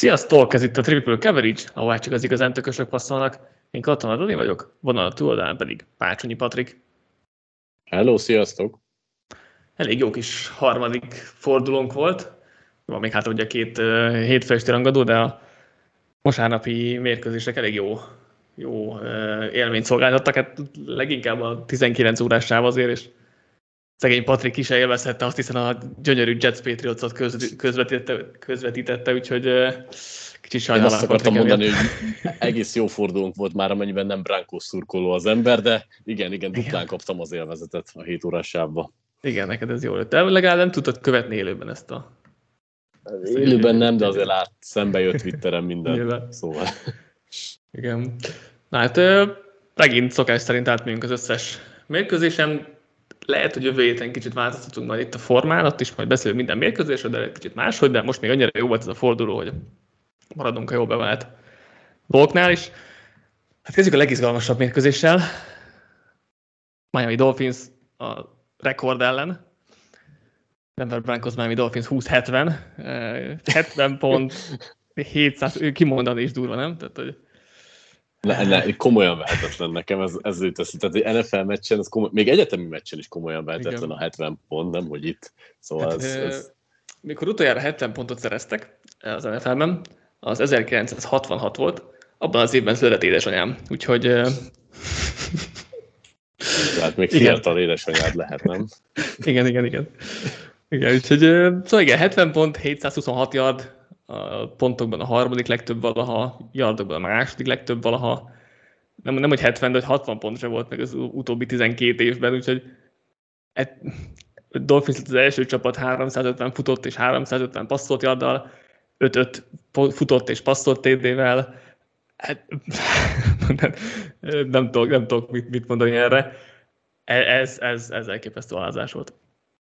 Sziasztok, ez itt a Triple Coverage, ahová csak az igazán tökösök passzolnak. Én Katona Dani vagyok, vonal a túloldalán pedig Pácsonyi Patrik. Hello, sziasztok! Elég jó kis harmadik fordulónk volt. Van még hát ugye két uh, hétfőesti rangadó, de a mosárnapi mérkőzések elég jó, jó uh, élményt szolgáltattak. Hát leginkább a 19 órás sáv azért, és szegény Patrik is élvezhette azt, hiszen a gyönyörű Jets Patriots-ot közvetítette, közvetítette, úgyhogy kicsit sajnálom. Én azt akartam mondani, hogy egész jó fordulónk volt már, amennyiben nem Brankos szurkoló az ember, de igen, igen, duplán kaptam az élvezetet a 7 órás sávba. Igen, neked ez jó lett. De legalább nem tudtad követni élőben ezt a... Élőben nem, de azért lát, szembe jött Twitteren minden. Nyilván. Szóval. Igen. Na hát megint szokás szerint átmegyünk az összes mérkőzésen lehet, hogy jövő héten kicsit változtatunk majd itt a formán, ott is majd beszélünk minden mérkőzésről, de egy kicsit máshogy, de most még annyira jó volt ez a forduló, hogy maradunk a jó bevált dolgoknál is. Hát kezdjük a legizgalmasabb mérkőzéssel. Miami Dolphins a rekord ellen. Denver Broncos Miami Dolphins 20-70. 70 pont, 700, kimondani is durva, nem? Tehát, hogy ne, ne, komolyan vehetetlen nekem, ez, ez jut eszembe. Tehát egy NFL meccsen, ez komoly, még egyetemi meccsen is komolyan vehetetlen Igen. a 70 pont, nem, hogy itt. Szóval hát, ez, ez... Mikor utoljára 70 pontot szereztek az NFL-ben, az 1966 volt, abban az évben született édesanyám, úgyhogy... Tehát még igen. fiatal édesanyád lehet, nem? igen, igen, igen. Igen, úgyhogy szóval igen, 70 pont, 726 yard, a pontokban a harmadik legtöbb valaha, yardokban a második legtöbb valaha. Nem, nem hogy 70, de hogy 60 pont sem volt meg az utóbbi 12 évben, úgyhogy et, Dolphins az első csapat 350 futott és 350 passzolt yarddal, 5-5 futott és passzolt TD-vel. Hát, nem, nem, tudok, nem tudok mit, mit mondani erre. E, ez, ez, ez elképesztő alázás volt.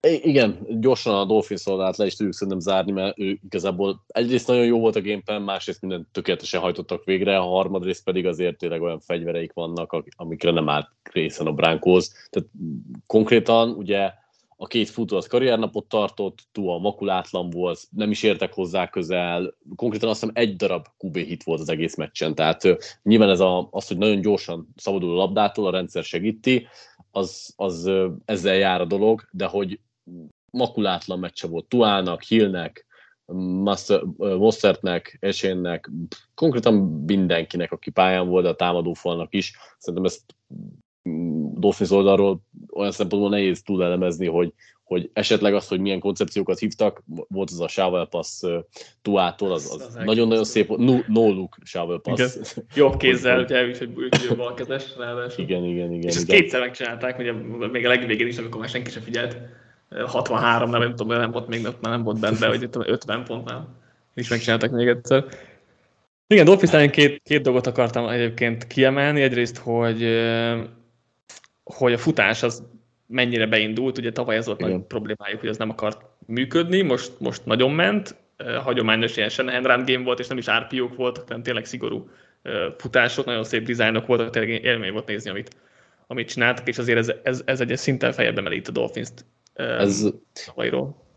Igen, gyorsan a Dolphins oldalát le is tudjuk szerintem zárni, mert ő igazából egyrészt nagyon jó volt a gameplan, másrészt minden tökéletesen hajtottak végre, a harmadrészt pedig azért tényleg olyan fegyvereik vannak, amikre nem állt részen a Bránkóz. Tehát konkrétan ugye a két futó az karriernapot tartott, túl a makulátlan volt, nem is értek hozzá közel, konkrétan azt hiszem egy darab QB hit volt az egész meccsen, tehát nyilván ez a, az, hogy nagyon gyorsan szabadul a labdától, a rendszer segíti, az, az ezzel jár a dolog, de hogy makulátlan meccse volt Tuának, Hillnek, Mostertnek, Esénnek, konkrétan mindenkinek, aki pályán volt, a támadófalnak is. Szerintem ezt Dolphins oldalról olyan szempontból nehéz túl elemezni, hogy, hogy esetleg az, hogy milyen koncepciókat hívtak, volt az a shovel pass Tuától, az, az, az nagyon-nagyon szép, no, no look shovel pass. Igen. Jobb kézzel, hogy elvis, hogy balkezes, ráadásul. Igen, igen, igen. És ezt igen. kétszer megcsinálták, ugye még a legvégén is, amikor már senki sem figyelt 63, nem, nem tudom, nem volt még, már nem volt benne, hogy 50 pontnál is megcsináltak még egyszer. Igen, Dolphins két, két dolgot akartam egyébként kiemelni. Egyrészt, hogy, hogy a futás az mennyire beindult. Ugye tavaly ez volt Igen. nagy problémájuk, hogy az nem akart működni, most, most nagyon ment. Hagyományos ilyen Shanahan run game volt, és nem is RPO-k voltak, hanem tényleg szigorú futások, nagyon szép dizájnok voltak, tényleg élmény volt nézni, amit, amit csináltak, és azért ez, ez, ez egy szinten feljebb emelít a Dolphins-t ez, tavalyról.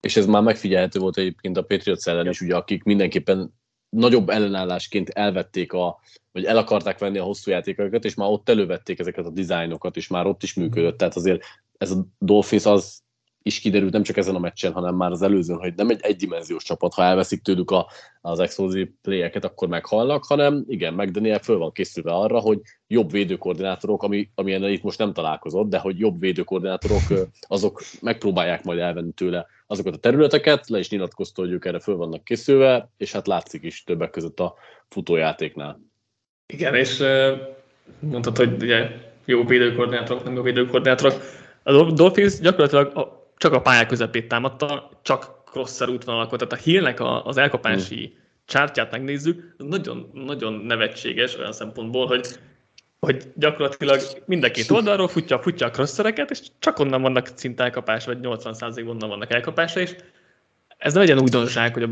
És ez már megfigyelhető volt egyébként a Patriots ellen is, ugye, akik mindenképpen nagyobb ellenállásként elvették a, vagy el akarták venni a hosszú játékokat, és már ott elővették ezeket a dizájnokat, és már ott is működött. Tehát azért ez a Dolphins az is kiderült nem csak ezen a meccsen, hanem már az előzőn, hogy nem egy egydimenziós csapat, ha elveszik tőlük a, az explosive playeket, akkor meghallnak, hanem igen, McDaniel föl van készülve arra, hogy jobb védőkoordinátorok, ami, amilyen itt most nem találkozott, de hogy jobb védőkoordinátorok, azok megpróbálják majd elvenni tőle azokat a területeket, le is nyilatkozta, hogy ők erre föl vannak készülve, és hát látszik is többek között a futójátéknál. Igen, és mondtad, hogy ugye jó védőkoordinátorok, nem jó védőkoordinátorok. A Dolphins gyakorlatilag csak a pályák közepét támadta, csak crosser útvonalakot, tehát a Hillnek az elkapási hmm. csártyát megnézzük, nagyon, nagyon nevetséges olyan szempontból, hogy hogy gyakorlatilag mind a két oldalról futja, futja a crossereket, és csak onnan vannak szinte elkapás, vagy 80% onnan vannak elkapása, és ez nem egy ilyen újdonság, hogy a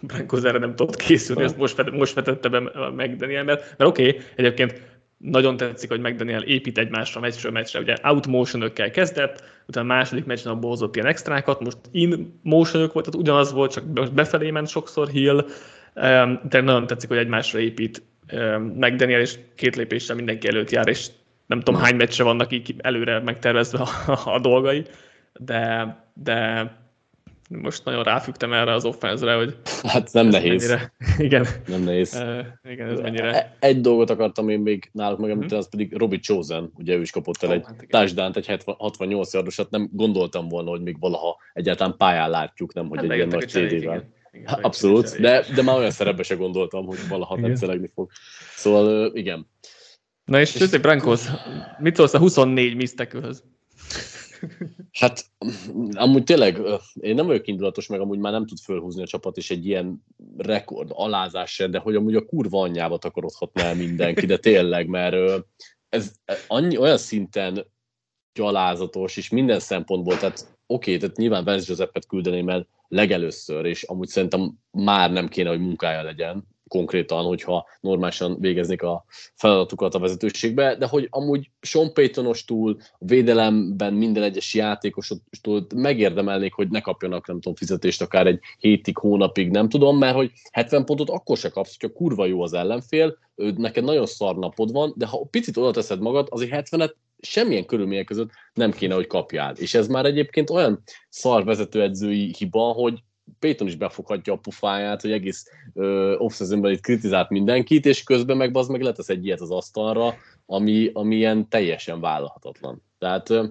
Broncos erre nem tudott készülni, ezt most, most vetette be meg Daniel, mert, mert oké, okay, egyébként nagyon tetszik, hogy McDaniel épít egymásra meccsről meccsre, ugye out motion kezdett, utána a második meccsen abból hozott ilyen extrákat, most in motion volt, tehát ugyanaz volt, csak most befelé ment sokszor Hill, De nagyon tetszik, hogy egymásra épít meg Daniel, és két lépéssel mindenki előtt jár, és nem tudom hány meccsre vannak így előre megtervezve a, a dolgai, de, de most nagyon ráfügtem erre az offenzre, hogy Hát nem nehéz. Mennyire, igen. Nem nehéz. Uh, igen, ez mennyire. E- Egy dolgot akartam én még náluk megemlíteni, az pedig Robbie Chosen, ugye ő is kapott el Ó, egy hát touchdown egy 70 68 yardosat, nem gondoltam volna, hogy még valaha egyáltalán pályán látjuk, nem, hogy Hát egy ilyen nagy igen. A Abszolút, de, de már olyan szerepbe se gondoltam, hogy valaha Igen. tetszelegni fog. Szóval igen. Na és José Brankos, mit szólsz a 24 misztekőhöz? Hát amúgy tényleg, én nem vagyok indulatos, meg amúgy már nem tud fölhúzni a csapat, és egy ilyen rekord, alázás de hogy amúgy a kurva anyjába takarodhatna el mindenki, de tényleg, mert ez annyi, olyan szinten gyalázatos, és minden szempontból, tehát oké, okay, tehát nyilván Vance Josephet küldeném el legelőször, és amúgy szerintem már nem kéne, hogy munkája legyen, konkrétan, hogyha normálisan végeznék a feladatukat a vezetőségbe, de hogy amúgy Sean Paytonostól, a védelemben minden egyes játékostól megérdemelnék, hogy ne kapjanak, nem tudom, fizetést akár egy hétig, hónapig, nem tudom, mert hogy 70 pontot akkor se kapsz, hogyha kurva jó az ellenfél, neked nagyon szar napod van, de ha picit oda teszed magad, azért 70-et semmilyen körülmények között nem kéne, hogy kapjál. És ez már egyébként olyan szar vezetőedzői hiba, hogy Payton is befoghatja a pufáját, hogy egész off itt kritizált mindenkit, és közben meg az meg letesz egy ilyet az asztalra, ami, ami ilyen teljesen vállalhatatlan. Tehát ö,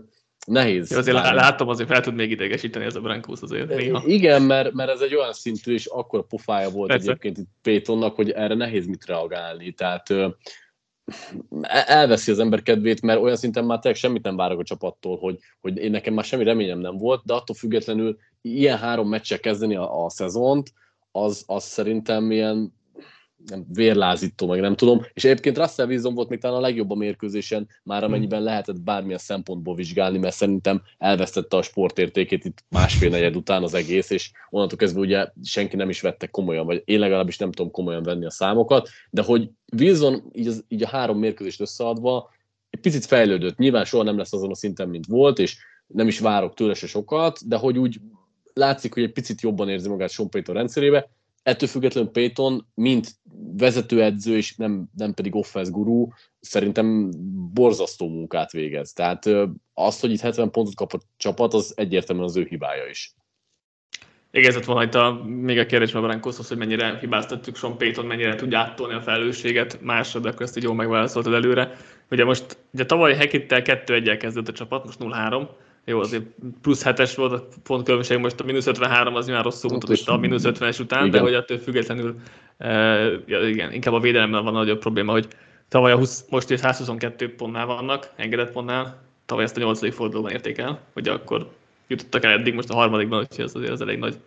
nehéz. Jó, azért várni. látom, azért fel tud még idegesíteni ez a Brankos azért néha. Igen, mert, mert ez egy olyan szintű, és akkor pofája volt Persze. egyébként itt Paytonnak, hogy erre nehéz mit reagálni. Tehát ö, e- elveszi az ember kedvét, mert olyan szinten már tényleg semmit nem várok a csapattól, hogy, hogy én nekem már semmi reményem nem volt, de attól függetlenül ilyen három meccsel kezdeni a, a szezont, az, az szerintem ilyen nem, vérlázító, meg nem tudom. És egyébként Russell Wilson volt még talán a legjobb a mérkőzésen, már amennyiben lehetett bármilyen szempontból vizsgálni, mert szerintem elvesztette a sportértékét itt másfél negyed után az egész, és onnantól kezdve ugye senki nem is vette komolyan, vagy én legalábbis nem tudom komolyan venni a számokat, de hogy Wilson így, az, így a három mérkőzést összeadva egy picit fejlődött. Nyilván soha nem lesz azon a szinten, mint volt, és nem is várok tőle se sokat, de hogy úgy látszik, hogy egy picit jobban érzi magát Sean Payton rendszerébe, ettől függetlenül Payton, mint vezetőedző, és nem, nem pedig offense gurú, szerintem borzasztó munkát végez. Tehát azt, hogy itt 70 pontot kap a csapat, az egyértelműen az ő hibája is. Igazat van itt a, még a kérdés a Brankoshoz, hogy mennyire hibáztatjuk Sean Payton, mennyire tudja áttolni a felelősséget másra, de akkor ezt így jól megválaszoltad előre. Ugye most, ugye tavaly Hekittel 2-1-el kezdett a csapat, most 0-3. Jó, azért plusz 7-es volt a pontkülönbség, most a mínusz 53 az nyilván rosszul mutat itt a mínusz 50-es után, de igen. hogy attól függetlenül, e, ja, igen, inkább a védelemben van a nagyobb probléma, hogy tavaly a 20, most is 122 pontnál vannak, engedett pontnál, tavaly ezt a 8. fordulóban érték el, hogy akkor jutottak el eddig, most a harmadikban, úgyhogy ez azért az elég nagy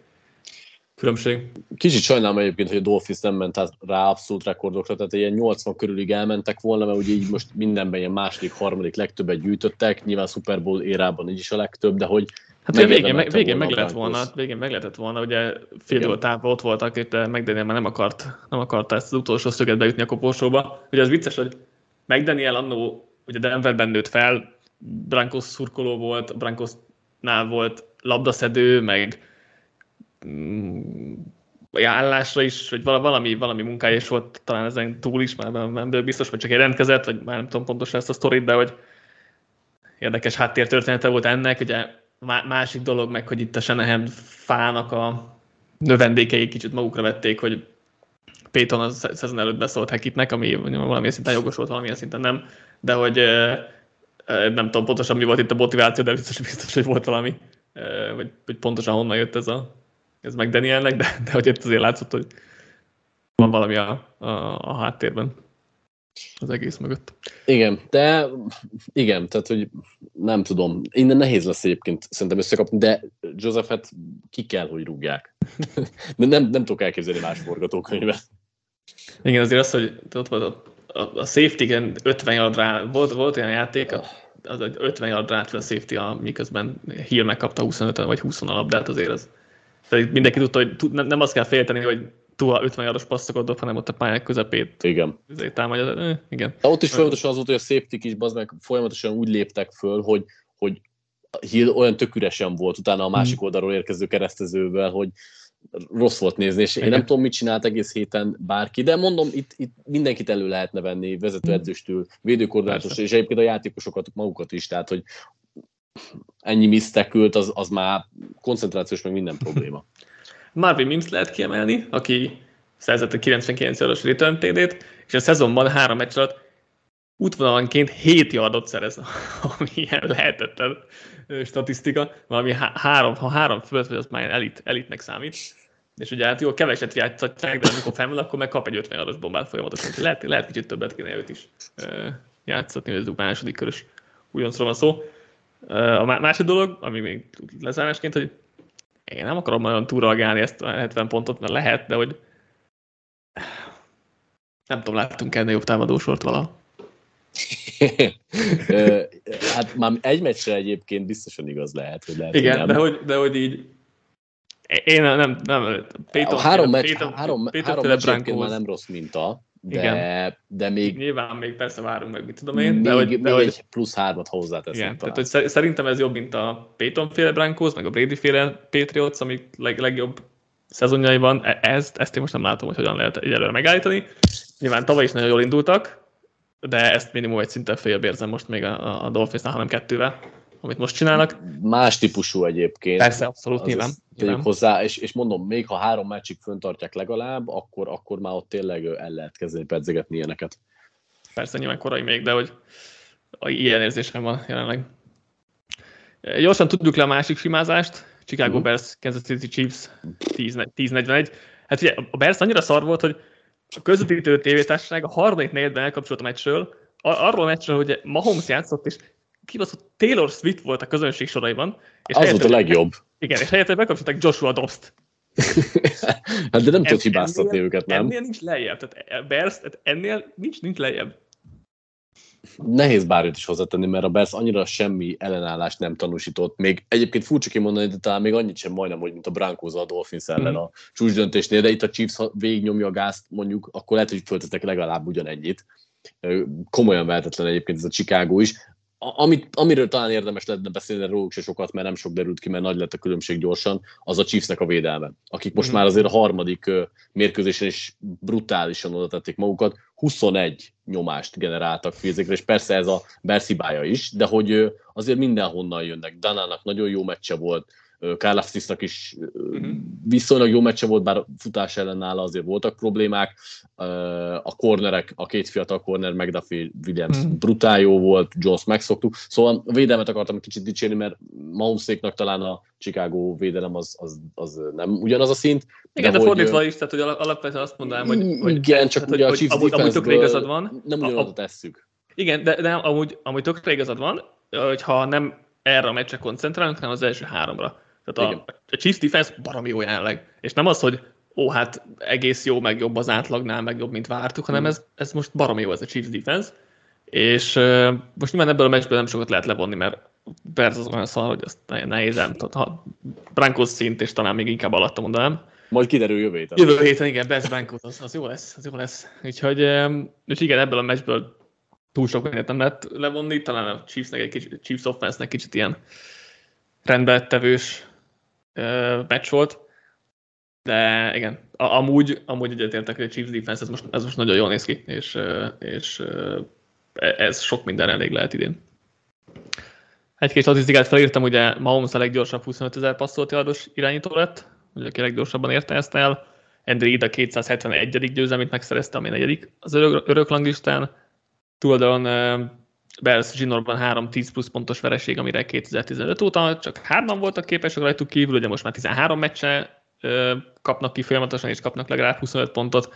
különbség. Kicsit sajnálom egyébként, hogy a Dolphins nem ment át rá abszolút rekordokra, tehát ilyen 80 körülig elmentek volna, mert ugye így most mindenben ilyen második, harmadik legtöbbet gyűjtöttek, nyilván Super Bowl érában így is a legtöbb, de hogy Hát ugye végén, meg, végén meg Broncos. volna, végén meg lehetett volna, ugye fél távol ott voltak, itt de McDaniel már nem akart, nem akarta ezt az utolsó szöget bejutni a koporsóba. Ugye az vicces, hogy McDaniel annó ugye Denverben nőtt fel, Brankos szurkoló volt, Brankosnál volt labdaszedő, meg mm, állásra is, vagy vala- valami, valami munkája is volt talán ezen túl is, már nem, biztos, vagy csak jelentkezett, vagy már nem tudom pontosan ezt a sztorit, de hogy érdekes háttértörténete volt ennek, ugye má- másik dolog meg, hogy itt a Shanahan fának a növendékei kicsit magukra vették, hogy Payton az sze- szezon előtt beszólt Hekitnek, ami valamilyen szinten jogos volt, valamilyen szinten nem, de hogy nem tudom pontosan mi volt itt a motiváció, de biztos, biztos hogy volt valami, vagy, hogy pontosan honnan jött ez a ez meg Danielnek, de, de hogy itt azért látszott, hogy van valami a, a, a háttérben az egész mögött. Igen, de igen, tehát hogy nem tudom, innen nehéz lesz egyébként szerintem összekapni, de Josephet ki kell, hogy rúgják. De nem, nem tudok elképzelni más forgatókönyvet. Igen, azért az, hogy ott volt a, a, a safety 50 yard rá, volt, volt olyan játék, az egy 50 yard rá a safety, a, miközben Hill megkapta 25 vagy 20 a labdát, azért az. Tehát mindenki tudta, hogy nem, azt kell félteni, hogy túl 50 yardos passzokat dob, hanem ott a pályák közepét Igen. támadja. Eh, igen. De ott is folyamatosan az volt, hogy a safety is bazd meg folyamatosan úgy léptek föl, hogy, hogy Hill olyan tök üresen volt utána a másik oldalról érkező keresztezővel, hogy rossz volt nézni, és én nem tudom, mit csinált egész héten bárki, de mondom, itt, itt mindenkit elő lehetne venni, vezetőedzőstől, védőkoordinátor, és egyébként a játékosokat magukat is, tehát hogy ennyi misztekült, az, az már koncentrációs, meg minden probléma. Marvin Mims lehet kiemelni, aki szerzett a 99 os return TD-t, és a szezonban három meccs alatt útvonalanként 7 yardot szerez, ami ilyen lehetetlen statisztika, valami három, ha három fölött, vagy az már elit, elitnek számít. És ugye hát jó, keveset játszatják, de amikor felmúl, akkor meg kap egy 50 yardos bombát folyamatosan. Lehet, lehet kicsit többet kéne őt is játszatni, hogy ez második körös újoncról van szó. A másik dolog, ami még lezárásként, hogy én nem akarom nagyon túlreagálni ezt a 70 pontot, mert lehet, de hogy nem tudom, láttunk ennél jobb támadósort vala. hát már egy meccsre egyébként biztosan igaz lehet, hogy lehet, Igen, hogy de hogy, de hogy így én nem, nem, Péter, a három meccs, Péter, három, Péter három meccs már nem rossz minta, de, Igen. de még... Nyilván még persze várunk meg, mit tudom én. Még, de hogy, még de hogy, egy plusz hármat hozzáteszünk Igen, talán. tehát hogy szerintem ez jobb, mint a Peyton féle Broncos, meg a Brady féle Patriots, amik leg, legjobb szezonjaiban. E- ezt, ezt én most nem látom, hogy hogyan lehet egyelőre megállítani. Nyilván tavaly is nagyon jól indultak, de ezt minimum egy szinten fél érzem most még a, a Dolphinsnál, hanem kettővel, amit most csinálnak. Más típusú egyébként. Persze, abszolút, nyilván. nyilván. hozzá, és, és mondom, még ha három meccsig föntartják legalább, akkor, akkor már ott tényleg el lehet kezdeni pedzegetni ilyeneket. Persze, nyilván korai még, de hogy ilyen érzésem van jelenleg. Gyorsan tudjuk le a másik simázást. Chicago uh-huh. Bears, Kansas City Chiefs 10-41. Hát ugye a Bears annyira szar volt, hogy a közvetítő tévétársaság a harmadik negyedben elkapcsolt a meccsről, arról a meccsről, hogy Mahomes játszott, és kibaszott Taylor Swift volt a közönség soraiban. És az volt a legjobb. Igen, és helyett bekapcsolták Joshua Dobbs-t. hát de nem tud hibáztatni őket, nem? Ennél nincs lejjebb, tehát Bears, tehát ennél nincs, nincs lejjebb. Nehéz bárját is hozzátenni, mert a Bears annyira semmi ellenállást nem tanúsított. Még egyébként furcsa kimondani, de talán még annyit sem majdnem, hogy mint a Broncos a Dolphins ellen mm. a csúcsdöntésnél, de itt a Chiefs, ha végignyomja a gázt, mondjuk, akkor lehet, hogy föltetek legalább ugyanennyit. Komolyan vehetetlen egyébként ez a Chicago is amit, amiről talán érdemes lenne beszélni, róluk se sokat, mert nem sok derült ki, mert nagy lett a különbség gyorsan, az a Chiefsnek a védelme, akik most mm. már azért a harmadik mérkőzésen is brutálisan oda tették magukat, 21 nyomást generáltak fizikre, és persze ez a Berszibája is, de hogy azért mindenhonnan jönnek. Danának nagyon jó meccse volt, Kárlaftisznak is uh-huh. viszonylag jó meccse volt, bár futás ellen nála azért voltak problémák. A cornerek, a két fiatal corner, McDuffie Williams uh-huh. brutál jó volt, Jones megszoktuk. Szóval a védelmet akartam kicsit dicsérni, mert Mahomeséknak talán a Chicago védelem az, az, az nem ugyanaz a szint. Igen, de, de fordítva is, tehát hogy alapvetően azt mondanám, hogy, hogy igen, csak ugye a Chiefs amúgy, amúgy tökre igazad van. Nem ugyanaz tesszük. Igen, de, de amúgy, amúgy tökre igazad van, hogyha nem erre a meccsre koncentrálunk, hanem az első háromra. Tehát a, a Chiefs defense baromi jó jelenleg. És nem az, hogy ó, hát egész jó, meg jobb az átlagnál, meg jobb, mint vártuk, hanem mm. ez, ez most baromi jó ez a Chiefs defense. És uh, most nyilván ebből a meccsből nem sokat lehet levonni, mert persze az olyan szar, hogy azt nehéz, nem ha Brankos szint, és talán még inkább alatta mondanám. Majd kiderül jövő héten. Jövő héten, igen, Best Brankos, az, az, jó lesz, az jó lesz. Úgyhogy, um, és igen, ebből a meccsből túl sok mindent nem lehet levonni, talán a Chiefsnek egy kicsit, Chiefs offense-nek kicsit ilyen rendbettevős meccs volt, de igen, amúgy, amúgy egyetértek, hogy a Chiefs defense ez most, ez most nagyon jól néz ki, és, és e, ez sok minden elég lehet idén. Egy-két statisztikát felírtam, ugye Mahomes a leggyorsabb 25 ezer passzolt yardos irányító lett, ugye aki leggyorsabban érte ezt el, Andrew Ida 271. győzelmét megszerezte, ami negyedik az örök, örök langlistán. Túloldalon Bears zsinórban három 10 plusz pontos vereség, amire 2015 óta csak hárman voltak képesek rajtuk kívül, ugye most már 13 meccse kapnak ki folyamatosan, és kapnak legalább 25 pontot.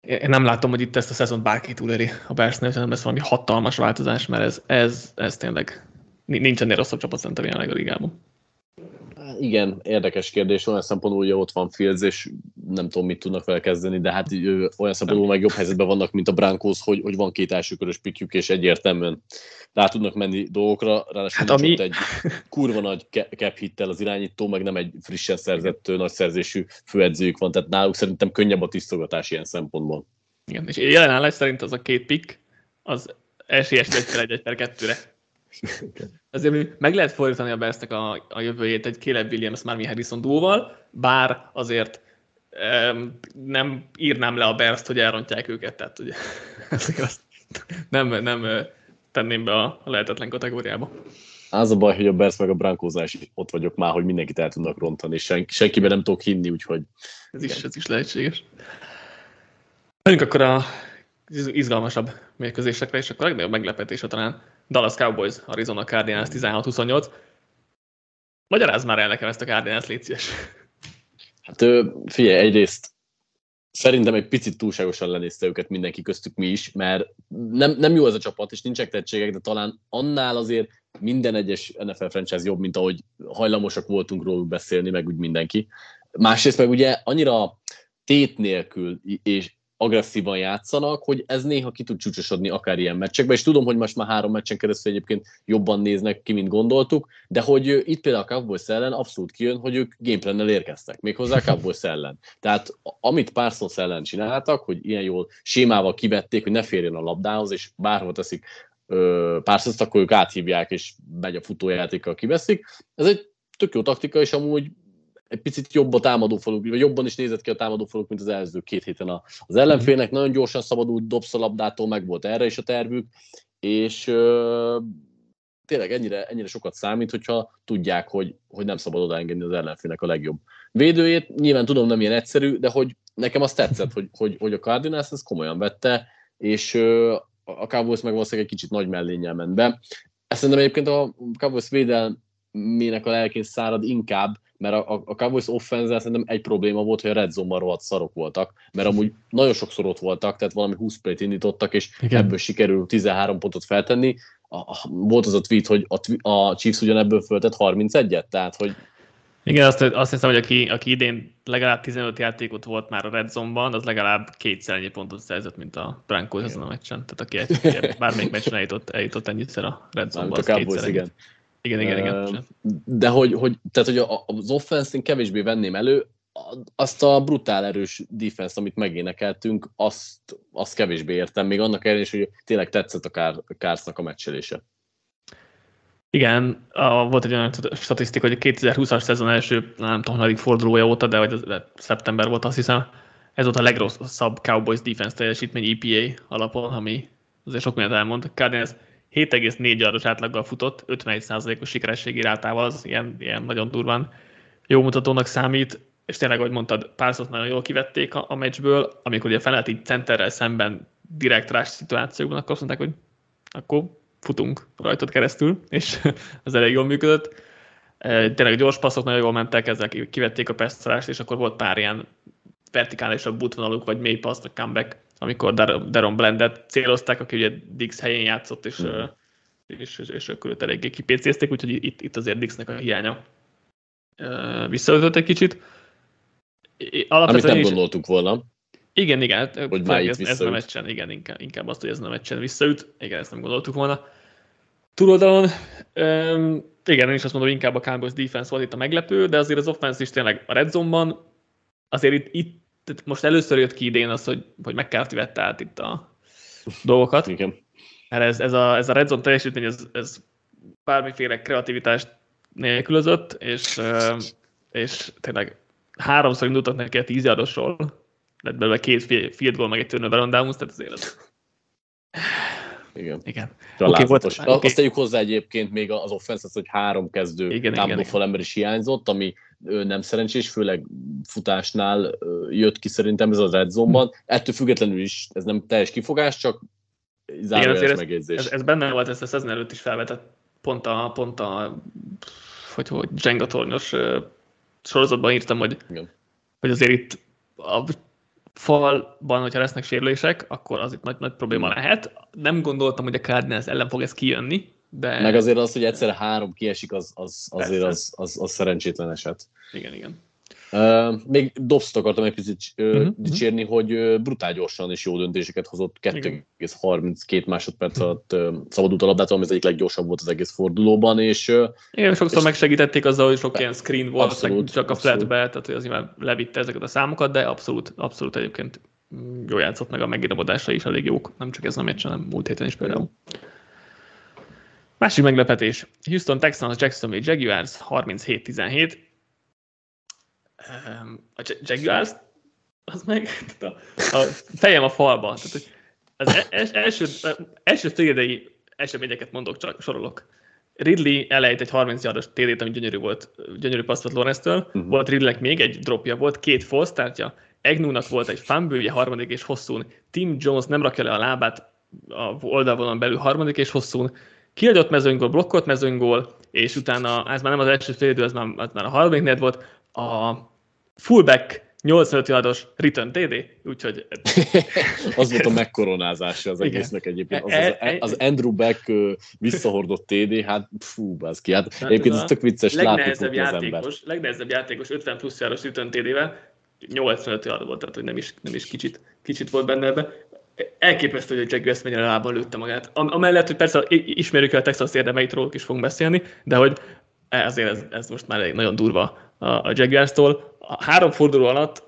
Én nem látom, hogy itt ezt a szezont bárki túléri a Bearsnél, hanem ez valami hatalmas változás, mert ez, ez, ez tényleg nincs ennél rosszabb csapat szerintem jelenleg a ligában. Igen, érdekes kérdés, olyan szempontból, hogy ott van Fields, és nem tudom, mit tudnak vele kezdeni, de hát olyan szempontból meg jobb helyzetben vannak, mint a Broncos, hogy, hogy van két elsőkörös pikjük, és egyértelműen rá tudnak menni dolgokra, ráadásul hát ami... egy kurva nagy cap hittel az irányító, meg nem egy frissen szerzett, nagy szerzésű főedzőjük van, tehát náluk szerintem könnyebb a tisztogatás ilyen szempontból. Igen, és jelen állás szerint az a két pick, az esélyes egy egy per kettőre Azért meg lehet fordítani a Bersnek a, a jövőjét egy Caleb Williams, Marvin Harrison dúval, bár azért nem írnám le a Berst, hogy elrontják őket, tehát ugye azt nem, nem tenném be a lehetetlen kategóriába. Az a baj, hogy a Bears meg a Brankózás ott vagyok már, hogy mindenkit el tudnak rontani, és sen, senkiben nem tudok hinni, úgyhogy... Ez is, ez is lehetséges. Menjünk akkor a izgalmasabb mérkőzésekre, és akkor a legnagyobb meglepetése talán Dallas Cowboys, Arizona Cardinals 16-28. Magyarázd már el nekem ezt a Cardinals, légy szíves. Hát figyelj, egyrészt szerintem egy picit túlságosan lenézte őket mindenki köztük mi is, mert nem, nem jó ez a csapat, és nincsenek tehetségek, de talán annál azért minden egyes NFL franchise jobb, mint ahogy hajlamosak voltunk róluk beszélni, meg úgy mindenki. Másrészt meg ugye annyira tét nélkül és agresszívan játszanak, hogy ez néha ki tud csúcsosodni akár ilyen meccsekben, és tudom, hogy most már három meccsen keresztül egyébként jobban néznek ki, mint gondoltuk, de hogy itt például a Cowboys ellen abszolút kijön, hogy ők gameplannel érkeztek, méghozzá a Cowboys ellen. Tehát amit Parsons ellen csináltak, hogy ilyen jól sémával kivették, hogy ne férjen a labdához, és bárhol teszik Parsons, akkor ők áthívják, és megy a futójátékkal kiveszik. Ez egy tök jó taktika, és amúgy egy picit jobb a támadófaluk, vagy jobban is nézett ki a támadófaluk, mint az előző két héten az ellenfélnek. Nagyon gyorsan szabadult dobsz a meg volt erre is a tervük, és ö, tényleg ennyire, ennyire sokat számít, hogyha tudják, hogy, hogy nem szabad odaengedni az ellenfélnek a legjobb védőjét. Nyilván tudom, nem ilyen egyszerű, de hogy nekem azt tetszett, hogy, hogy, hogy a Cardinals ezt komolyan vette, és ö, a Cowboys meg valószínűleg egy kicsit nagy mellénnyel ment be. Ezt szerintem egyébként a Cowboys védelmének a lelkén szárad inkább, mert a, a Cowboys offense szerintem egy probléma volt, hogy a red zone rohadt szarok voltak, mert amúgy nagyon sokszor ott voltak, tehát valami 20 play indítottak, és Igen. ebből sikerül 13 pontot feltenni. A, a, volt az a tweet, hogy a, a Chiefs ugyanebből föltett 31-et, tehát hogy igen, azt, azt hiszem, hogy aki, aki idén legalább 15 játékot volt már a Red Zone-ban, az legalább kétszer ennyi pontot szerzett, mint a Broncos ezen a meccsen. Tehát aki egy, bármelyik meccsen eljutott, eljutott ennyiszer a Red Zone-ban, az kétszer igen. Igen, igen, igen. De hogy, hogy, tehát, hogy az offense én kevésbé venném elő, azt a brutál erős defense, amit megénekeltünk, azt, azt kevésbé értem, még annak ellenére hogy tényleg tetszett a Kársznak a meccselése. Igen, a, volt egy olyan statisztika, hogy a 2020-as szezon első, nem tudom, hanyadik fordulója óta, de vagy az, szeptember volt, azt hiszem, ez volt a legrosszabb Cowboys defense teljesítmény EPA alapon, ami azért sok mindent elmond. Cardinals 7,4 yardos átlaggal futott, 51%-os sikerességi rátával, az ilyen, ilyen nagyon durván jó mutatónak számít, és tényleg, ahogy mondtad, párszot nagyon jól kivették a, a meccsből, amikor ugye felett így centerrel szemben direkt rás szituációkban, akkor azt mondták, hogy akkor futunk rajtad keresztül, és az elég jól működött. Tényleg gyors passzok nagyon jól mentek, ezzel kivették a pesztarást, és akkor volt pár ilyen vertikálisabb butvonaluk, vagy mély passz, vagy comeback, amikor Daron Blendet célozták, aki ugye Dix helyén játszott, és, mm. és, és, és akkor őt eléggé kipécézték, úgyhogy itt, itt azért Dixnek a hiánya visszaütött egy kicsit. Amit nem is, gondoltuk volna. Igen, igen, hát, hogy már ez, ez nem meccsen, igen, inkább, inkább azt, hogy ez nem meccsen visszaüt, igen, ezt nem gondoltuk volna. Túloldalon, um, igen, én is azt mondom, inkább a Cowboys defense volt itt a meglepő, de azért az offense is tényleg a red zone-ban, azért itt, itt most először jött ki idén az, hogy, hogy McCarthy vette át itt a dolgokat. Igen. Mert ez, ez, a, ez a red zone teljesítmény, ez, ez bármiféle kreativitást nélkülözött, és, és tényleg háromszor indultak neki a tíz yardosról, lett belőle két field goal, meg egy turnover on downs, tehát az... Igen. Igen. Okay, volt, okay. Azt tegyük hozzá egyébként még az offense hogy három kezdő igen, támadó ember is hiányzott, ami nem szerencsés, főleg futásnál jött ki szerintem ez az red zone-ban. Hm. Ettől függetlenül is ez nem teljes kifogás, csak zárójeles megjegyzés. Ez, ez, ez, benne volt, ezt a szezon előtt is felvetett, pont a, pont a hogy, hogy Jenga tornyos sorozatban írtam, hogy, Igen. hogy azért itt a falban, hogyha lesznek sérülések, akkor az itt nagy, nagy probléma lehet. Nem gondoltam, hogy a Cardinals ellen fog ez kijönni, de... Meg azért az, hogy egyszer három kiesik, az, az azért az, az, az, szerencsétlen eset. Igen, igen. Uh, még Dobbs-t akartam egy picit uh, uh-huh. dicsérni, hogy uh, brutál gyorsan és jó döntéseket hozott. 2,32 másodperc alatt uh, szabadult a labdát, ami az egyik leggyorsabb volt az egész fordulóban. És, uh, Igen, sokszor és megsegítették azzal, hogy sok ilyen screen volt, abszolút, csak a flatbe, tehát hogy azért már levitte ezeket a számokat, de abszolút, abszolút egyébként jó játszott meg a megirabodása is elég jók, nem csak ez a meccs, hanem múlt héten is például. Másik meglepetés. Houston Texans, Jacksonville Jaguars 37-17. A Jaguars az meg a, a fejem a falba. Tehát, az e- es, első, első tégedei eseményeket mondok, csak sorolok. Ridley elejt egy 30 yardos TD-t, ami gyönyörű volt, gyönyörű passz volt Lawrence-től. Uh-huh. Volt Ridleynek még egy dropja, volt két false startja, Egnúnak volt egy fumble harmadik és hosszún. Tim Jones nem rakja le a lábát a oldalvonalon belül harmadik és hosszún. Kiadott mezőnygól, blokkolt mezőnygól, és utána, ez már nem az első fél idő, ez már, ez már a harmadik negyed volt, a fullback 85 yardos return TD, úgyhogy... az volt a megkoronázása az egésznek egyébként. Az, az, e- az Andrew Beck visszahordott TD, hát fú, az ki. Hát, hát egyébként ez tök vicces látni az ember. Legnehezebb játékos 50 plusz yardos return TD-vel, 85 yard volt, tehát hogy nem is, nem is kicsit, kicsit volt benne ebbe. Elképesztő, hogy a Jaguars mennyire lábban lőtte magát. Amellett, hogy persze ismerjük el a Texas érdemeit, róluk is fogunk beszélni, de hogy azért ez, ez most már nagyon durva a, Jaguars-tól. A három forduló alatt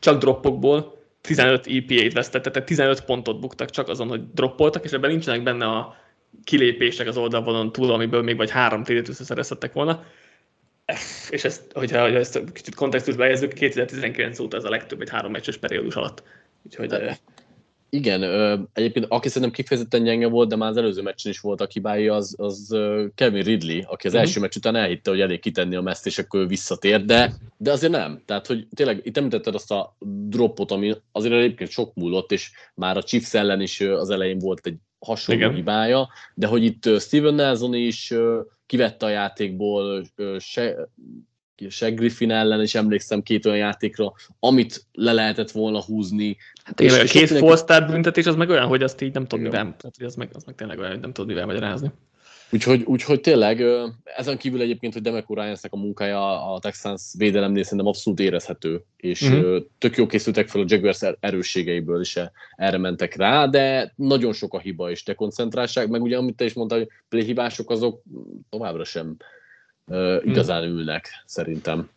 csak droppokból 15 EPA-t vesztett, tehát 15 pontot buktak csak azon, hogy droppoltak, és ebben nincsenek benne a kilépések az oldalvonalon túl, amiből még vagy három TD-t összeszerezhettek volna. És ezt, hogyha ezt kicsit kontextusba helyezzük, 2019 óta ez a legtöbb egy három meccses periódus alatt. Úgyhogy igen, egyébként aki szerintem kifejezetten gyenge volt, de már az előző meccsen is voltak hibái, az, az Kevin Ridley, aki az uh-huh. első meccs után elhitte, hogy elég kitenni a meszt, és akkor visszatér, de, de azért nem. Tehát, hogy tényleg itt említetted azt a droppot, ami azért egyébként sok múlott, és már a Chiefs ellen is az elején volt egy hasonló Igen. hibája, de hogy itt Steven Nelson is kivette a játékból, se, se Griffin ellen is emlékszem két olyan játékra, amit le lehetett volna húzni. Hát és, és két full büntetés az meg olyan, hogy azt így nem tudod mivel, tehát, hogy az meg, az meg tényleg olyan, hogy nem tudod mivel magyarázni. Úgyhogy, úgyhogy tényleg ezen kívül egyébként, hogy Demeco ryan a munkája a Texans védelemnél szerintem abszolút érezhető, és mm-hmm. tök jó készültek fel a Jaguars er-, erősségeiből is erre mentek rá, de nagyon sok a hiba és dekoncentrálság, meg ugye amit te is mondtál, hogy hibások azok továbbra sem uh, igazán hmm. ülnek, szerintem.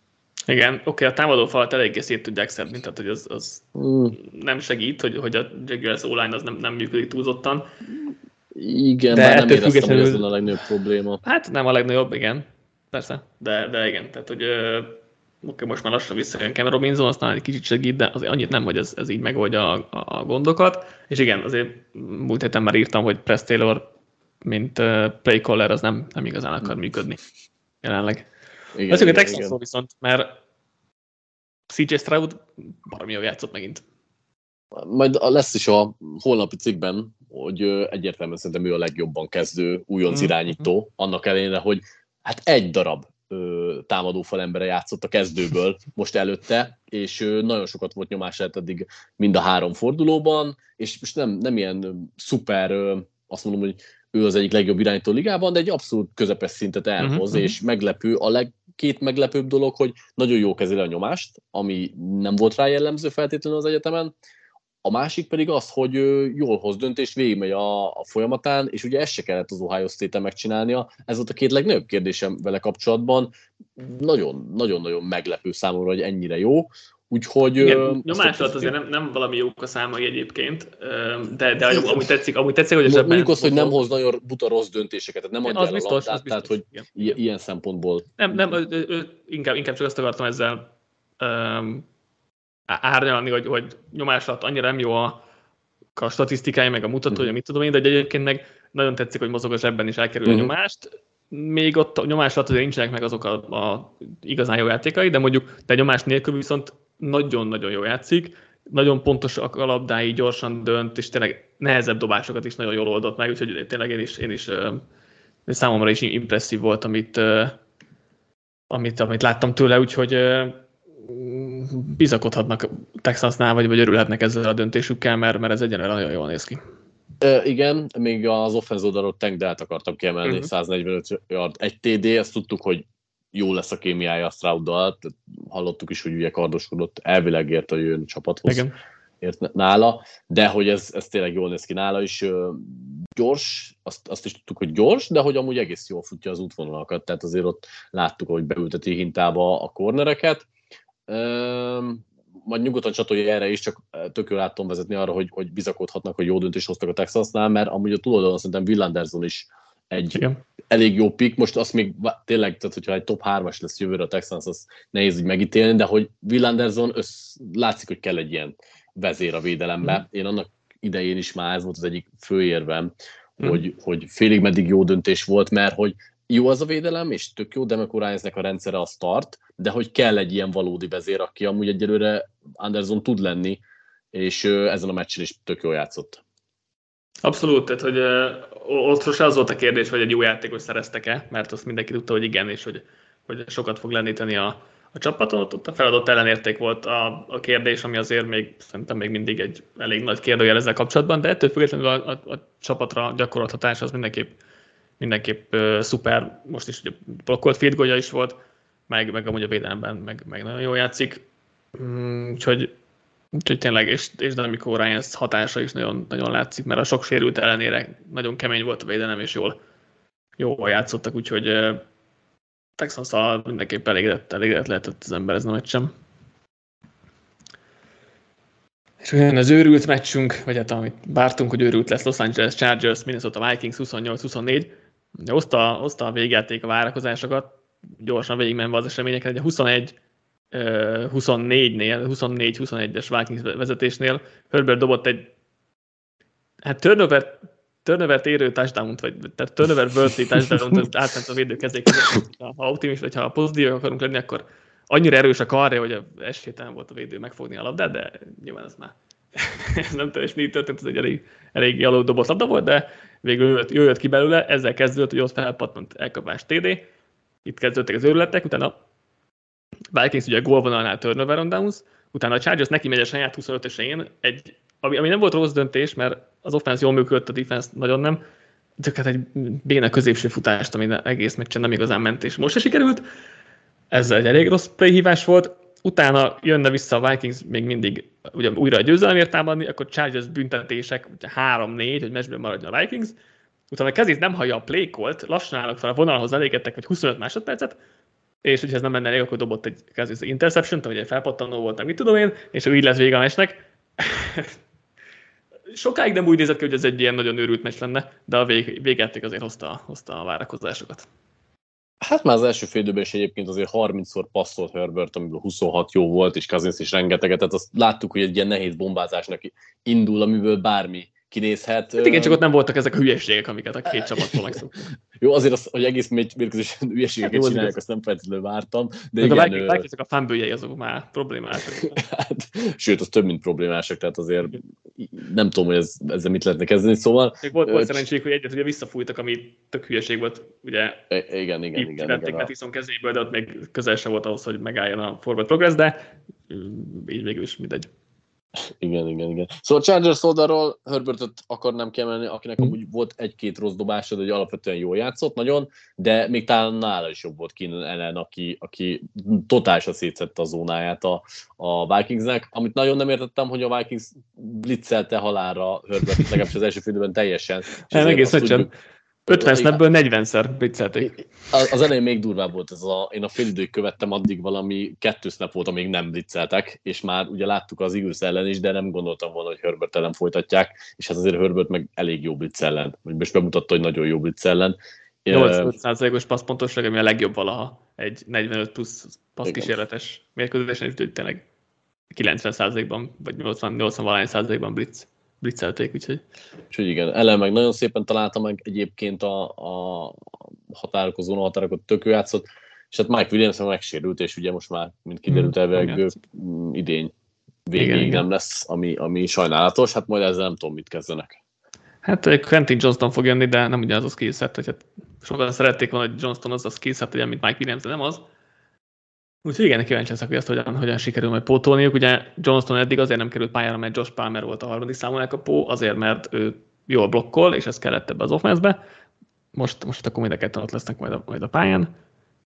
Igen, oké, okay, a támadó falat eléggé szét tudják szedni, tehát hogy az, az hmm. nem segít, hogy, hogy a Jaguars online az nem, nem működik túlzottan. Igen, de nem éreztem, hogy ez a legnagyobb probléma. Hát nem a legnagyobb, igen, persze, de, de igen, tehát hogy oké, okay, most már lassan visszajön Cameron Robinson, aztán egy kicsit segít, de azért annyit nem, hogy ez, ez így megoldja a, a, a gondokat, és igen, azért múlt héten már írtam, hogy Press Taylor, mint uh, play caller, az nem, nem igazán akar működni jelenleg. Igen, Beszéljünk a Texansról viszont, mert CJ Stroud baromi jól játszott megint. Majd lesz is a holnapi cikkben, hogy egyértelműen szerintem ő a legjobban kezdő újonc mm. irányító, annak ellenére, hogy hát egy darab támadó falembere játszott a kezdőből most előtte, és nagyon sokat volt nyomás eddig mind a három fordulóban, és most nem, nem ilyen szuper, azt mondom, hogy ő az egyik legjobb irányító ligában, de egy abszolút közepes szintet elhoz, uh-huh. és meglepő, a leg, két meglepőbb dolog, hogy nagyon jó kezeli a nyomást, ami nem volt rá jellemző feltétlenül az egyetemen, a másik pedig az, hogy jól hoz döntést, végigmegy a, a folyamatán, és ugye ezt se kellett az Ohio State-en megcsinálnia. Ez volt a két legnagyobb kérdésem vele kapcsolatban. Nagyon-nagyon meglepő számomra, hogy ennyire jó. Úgyhogy... Igen, nyomás alatt azért nem, nem valami jók a számai egyébként, de, de amúgy tetszik, amúgy tetszik, hogy ebben... Mondjuk azt, hogy nem hoz nagyon buta rossz döntéseket, tehát nem adja az biztos, a labdát, tehát hogy igen. ilyen szempontból... Nem, nem, inkább, inkább csak azt akartam ezzel um, árnyalni, hogy, hogy nyomás alatt annyira nem jó a, a statisztikája, meg a mutatója, mm. mit tudom én, de egyébként meg nagyon tetszik, hogy mozog a zsebben is elkerül mm. a mhm. nyomást, még ott a nyomás alatt azért nincsenek meg azok a, a igazán jó játékai, de mondjuk de nyomás nélkül viszont nagyon-nagyon jó játszik, nagyon pontos a labdái, gyorsan dönt, és tényleg nehezebb dobásokat is nagyon jól oldott meg, úgyhogy tényleg én is, én is számomra is impresszív volt, amit, amit, amit láttam tőle, úgyhogy bizakodhatnak Texasnál, vagy, vagy örülhetnek ezzel a döntésükkel, mert, mert ez egyenlően nagyon jól néz ki. Uh, igen, még az offenz oldalról Tank Delt akartam kiemelni, uh-huh. 145 yard, egy TD, ezt tudtuk, hogy jó lesz a kémiája a Strouddal, hallottuk is, hogy ugye kardoskodott, elvileg ért a jön csapathoz. Igen. Ért nála, de hogy ez, ez tényleg jól néz ki nála is. Gyors, azt, azt is tudtuk, hogy gyors, de hogy amúgy egész jól futja az útvonalakat, tehát azért ott láttuk, hogy beülteti hintába a kornereket majd nyugodtan csatolja erre is, csak tök jól vezetni arra, hogy, hogy bizakodhatnak, hogy jó döntést hoztak a Texasnál, mert amúgy a túloldalon szerintem Will Anderson is egy Igen. elég jó pick. Most azt még tényleg, tehát hogyha egy top 3-as lesz jövőre a Texans, az nehéz így megítélni, de hogy Will Anderson össz, látszik, hogy kell egy ilyen vezér a védelembe. Mm. Én annak idején is már ez volt az egyik főérvem, mm. hogy, hogy félig meddig jó döntés volt, mert hogy jó az a védelem, és tök jó, Demeco a rendszere a start, de hogy kell egy ilyen valódi vezér, aki amúgy egyelőre Anderson tud lenni, és ezen a meccsen is tök jól játszott. Abszolút, tehát hogy ott sose az volt a kérdés, hogy egy jó játékos szereztek-e, mert azt mindenki tudta, hogy igen, és hogy, hogy sokat fog lendíteni a, a csapaton. Ott a feladott ellenérték volt a, a kérdés, ami azért még szerintem még mindig egy elég nagy kérdőjel ezzel kapcsolatban, de ettől függetlenül a, a, a csapatra gyakorolt hatás az mindenképp, mindenképp uh, szuper. Most is ugye blokkolt field is volt, meg, meg amúgy a védelemben meg, meg nagyon jól játszik. Mm, úgyhogy Úgyhogy tényleg, és, és Damico Ryan hatása is nagyon, nagyon látszik, mert a sok sérült ellenére nagyon kemény volt a védelem, és jól, jól játszottak, úgyhogy uh, texans mindenképp elégedett, elégedett lehetett az ember ezen a meccsem. És olyan az őrült meccsünk, vagy hát amit vártunk, hogy őrült lesz Los Angeles Chargers, Minnesota Vikings 28-24. Hozta, hozta a végjáték a várakozásokat, gyorsan végigmenve az eseményeket, egy 21 24-nél, 24-21-es Vikings vezetésnél Herbert dobott egy hát turnover, turnover érő touchdown vagy tehát turnover worthy touchdown átment a védő kezék. Ha optimist, vagy ha pozitívak akarunk lenni, akkor annyira erős a karja, hogy esélytelen volt a védő megfogni a labdát, de nyilván ez már ez nem és mi történt, ez egy elég, elég jaló dobott labda volt, de végül jött, jött ki belőle, ezzel kezdődött, hogy ott felpattant elkapás TD, itt kezdődtek az őrületek, utána Vikings ugye gólvonalnál turnover on downs, utána a Chargers neki megy a saját 25-esén, egy, ami, ami, nem volt rossz döntés, mert az offense jól működött, a defense nagyon nem, csak hát egy béna középső futást, ami egész meccsen nem igazán ment, és most se sikerült. Ez egy elég rossz playhívás volt. Utána jönne vissza a Vikings még mindig ugye újra a győzelemért támadni, akkor Chargers büntetések, 3-4, hogy meccsben maradjon a Vikings. Utána a kezét nem hallja a play lassan állnak fel a vonalhoz, elégedtek, hogy 25 másodpercet, és hogyha ez nem menne elég, akkor dobott egy kezdő interception vagy egy felpattanó volt, mit tudom én, és így lesz vége a meccsnek. Sokáig nem úgy nézett ki, hogy ez egy ilyen nagyon őrült meccs lenne, de a vég, végjáték azért hozta, hozta a várakozásokat. Hát már az első fél időben is egyébként azért 30-szor passzolt Herbert, amiből 26 jó volt, és Kazinsz is rengeteget, tehát azt láttuk, hogy egy ilyen nehéz bombázásnak indul, amiből bármi kinézhet. Hát igen, csak ott nem voltak ezek a hülyeségek, amiket a két csapattól megszoktunk. Jó, azért az, hogy egész mérkőzésen hülyeségeket hát, csinálják, azt nem feltétlenül vártam. De, de igen, a Vikings, ezek a fanbőjei azok már problémásak. hát, sőt, az több, mint problémásak, tehát azért nem tudom, hogy ez, ezzel mit lehetne kezdeni, szóval... Még volt, volt szerencséjük, hogy egyet ugye visszafújtak, ami tök hülyeség volt, ugye igen, igen, igen, igen, igen. Mattison kezéből, de ott még közel sem volt ahhoz, hogy megálljon a forward progress, de így végül is mindegy. Igen, igen, igen. Szóval Chargers oldalról Herbertet akarnám kiemelni, akinek amúgy volt egy-két rossz dobása, de alapvetően jól játszott nagyon, de még talán nála is jobb volt Keenan ellen, aki, aki totálisan szétszette a zónáját a, a Vikingsnek, amit nagyon nem értettem, hogy a Vikings blitzelte halára Herbert, legalábbis az első félidőben teljesen. Nem, egész tudjuk, 50 snapből 40-szer blitzelték. Az elején még durvább volt ez a, én a félidőt követtem, addig valami kettő snap volt, amíg nem blitzeltek, és már ugye láttuk az Eagles ellen is, de nem gondoltam volna, hogy Herbert ellen folytatják, és hát azért Herbert meg elég jó blitz ellen, vagy most bemutatta, hogy nagyon jó blitz ellen. 85%-os passzpontosság, ami a legjobb valaha egy 45 plusz passzkísérletes mérkőzésen, és tényleg 90%-ban, vagy 80, 80 százalékban blitz blitzelték, úgyhogy... Úgyhogy igen, ellen meg nagyon szépen találta meg egyébként a, a határok, a zóna határokat tök játszott, és hát Mike Williams megsérült, és ugye most már, mint kiderült mm, elvileg, idény végéig igen, nem lesz, ami, ami sajnálatos, hát majd ezzel nem tudom, mit kezdenek. Hát Quentin Johnston fog jönni, de nem ugyanaz a skillset, hogy hát sokan szerették volna, hogy Johnston az a skillset, ugye, mint Mike Williams, de nem az. Úgyhogy igen, kíváncsi leszek, hogy ezt hogyan, hogyan sikerül majd pótolniuk. Ugye Johnston eddig azért nem került pályára, mert Josh Palmer volt a harmadik számú elkapó, azért, mert ő jól blokkol, és ez kellett ebbe az offense-be. Most, most akkor mind a ketten ott lesznek majd a, majd a pályán.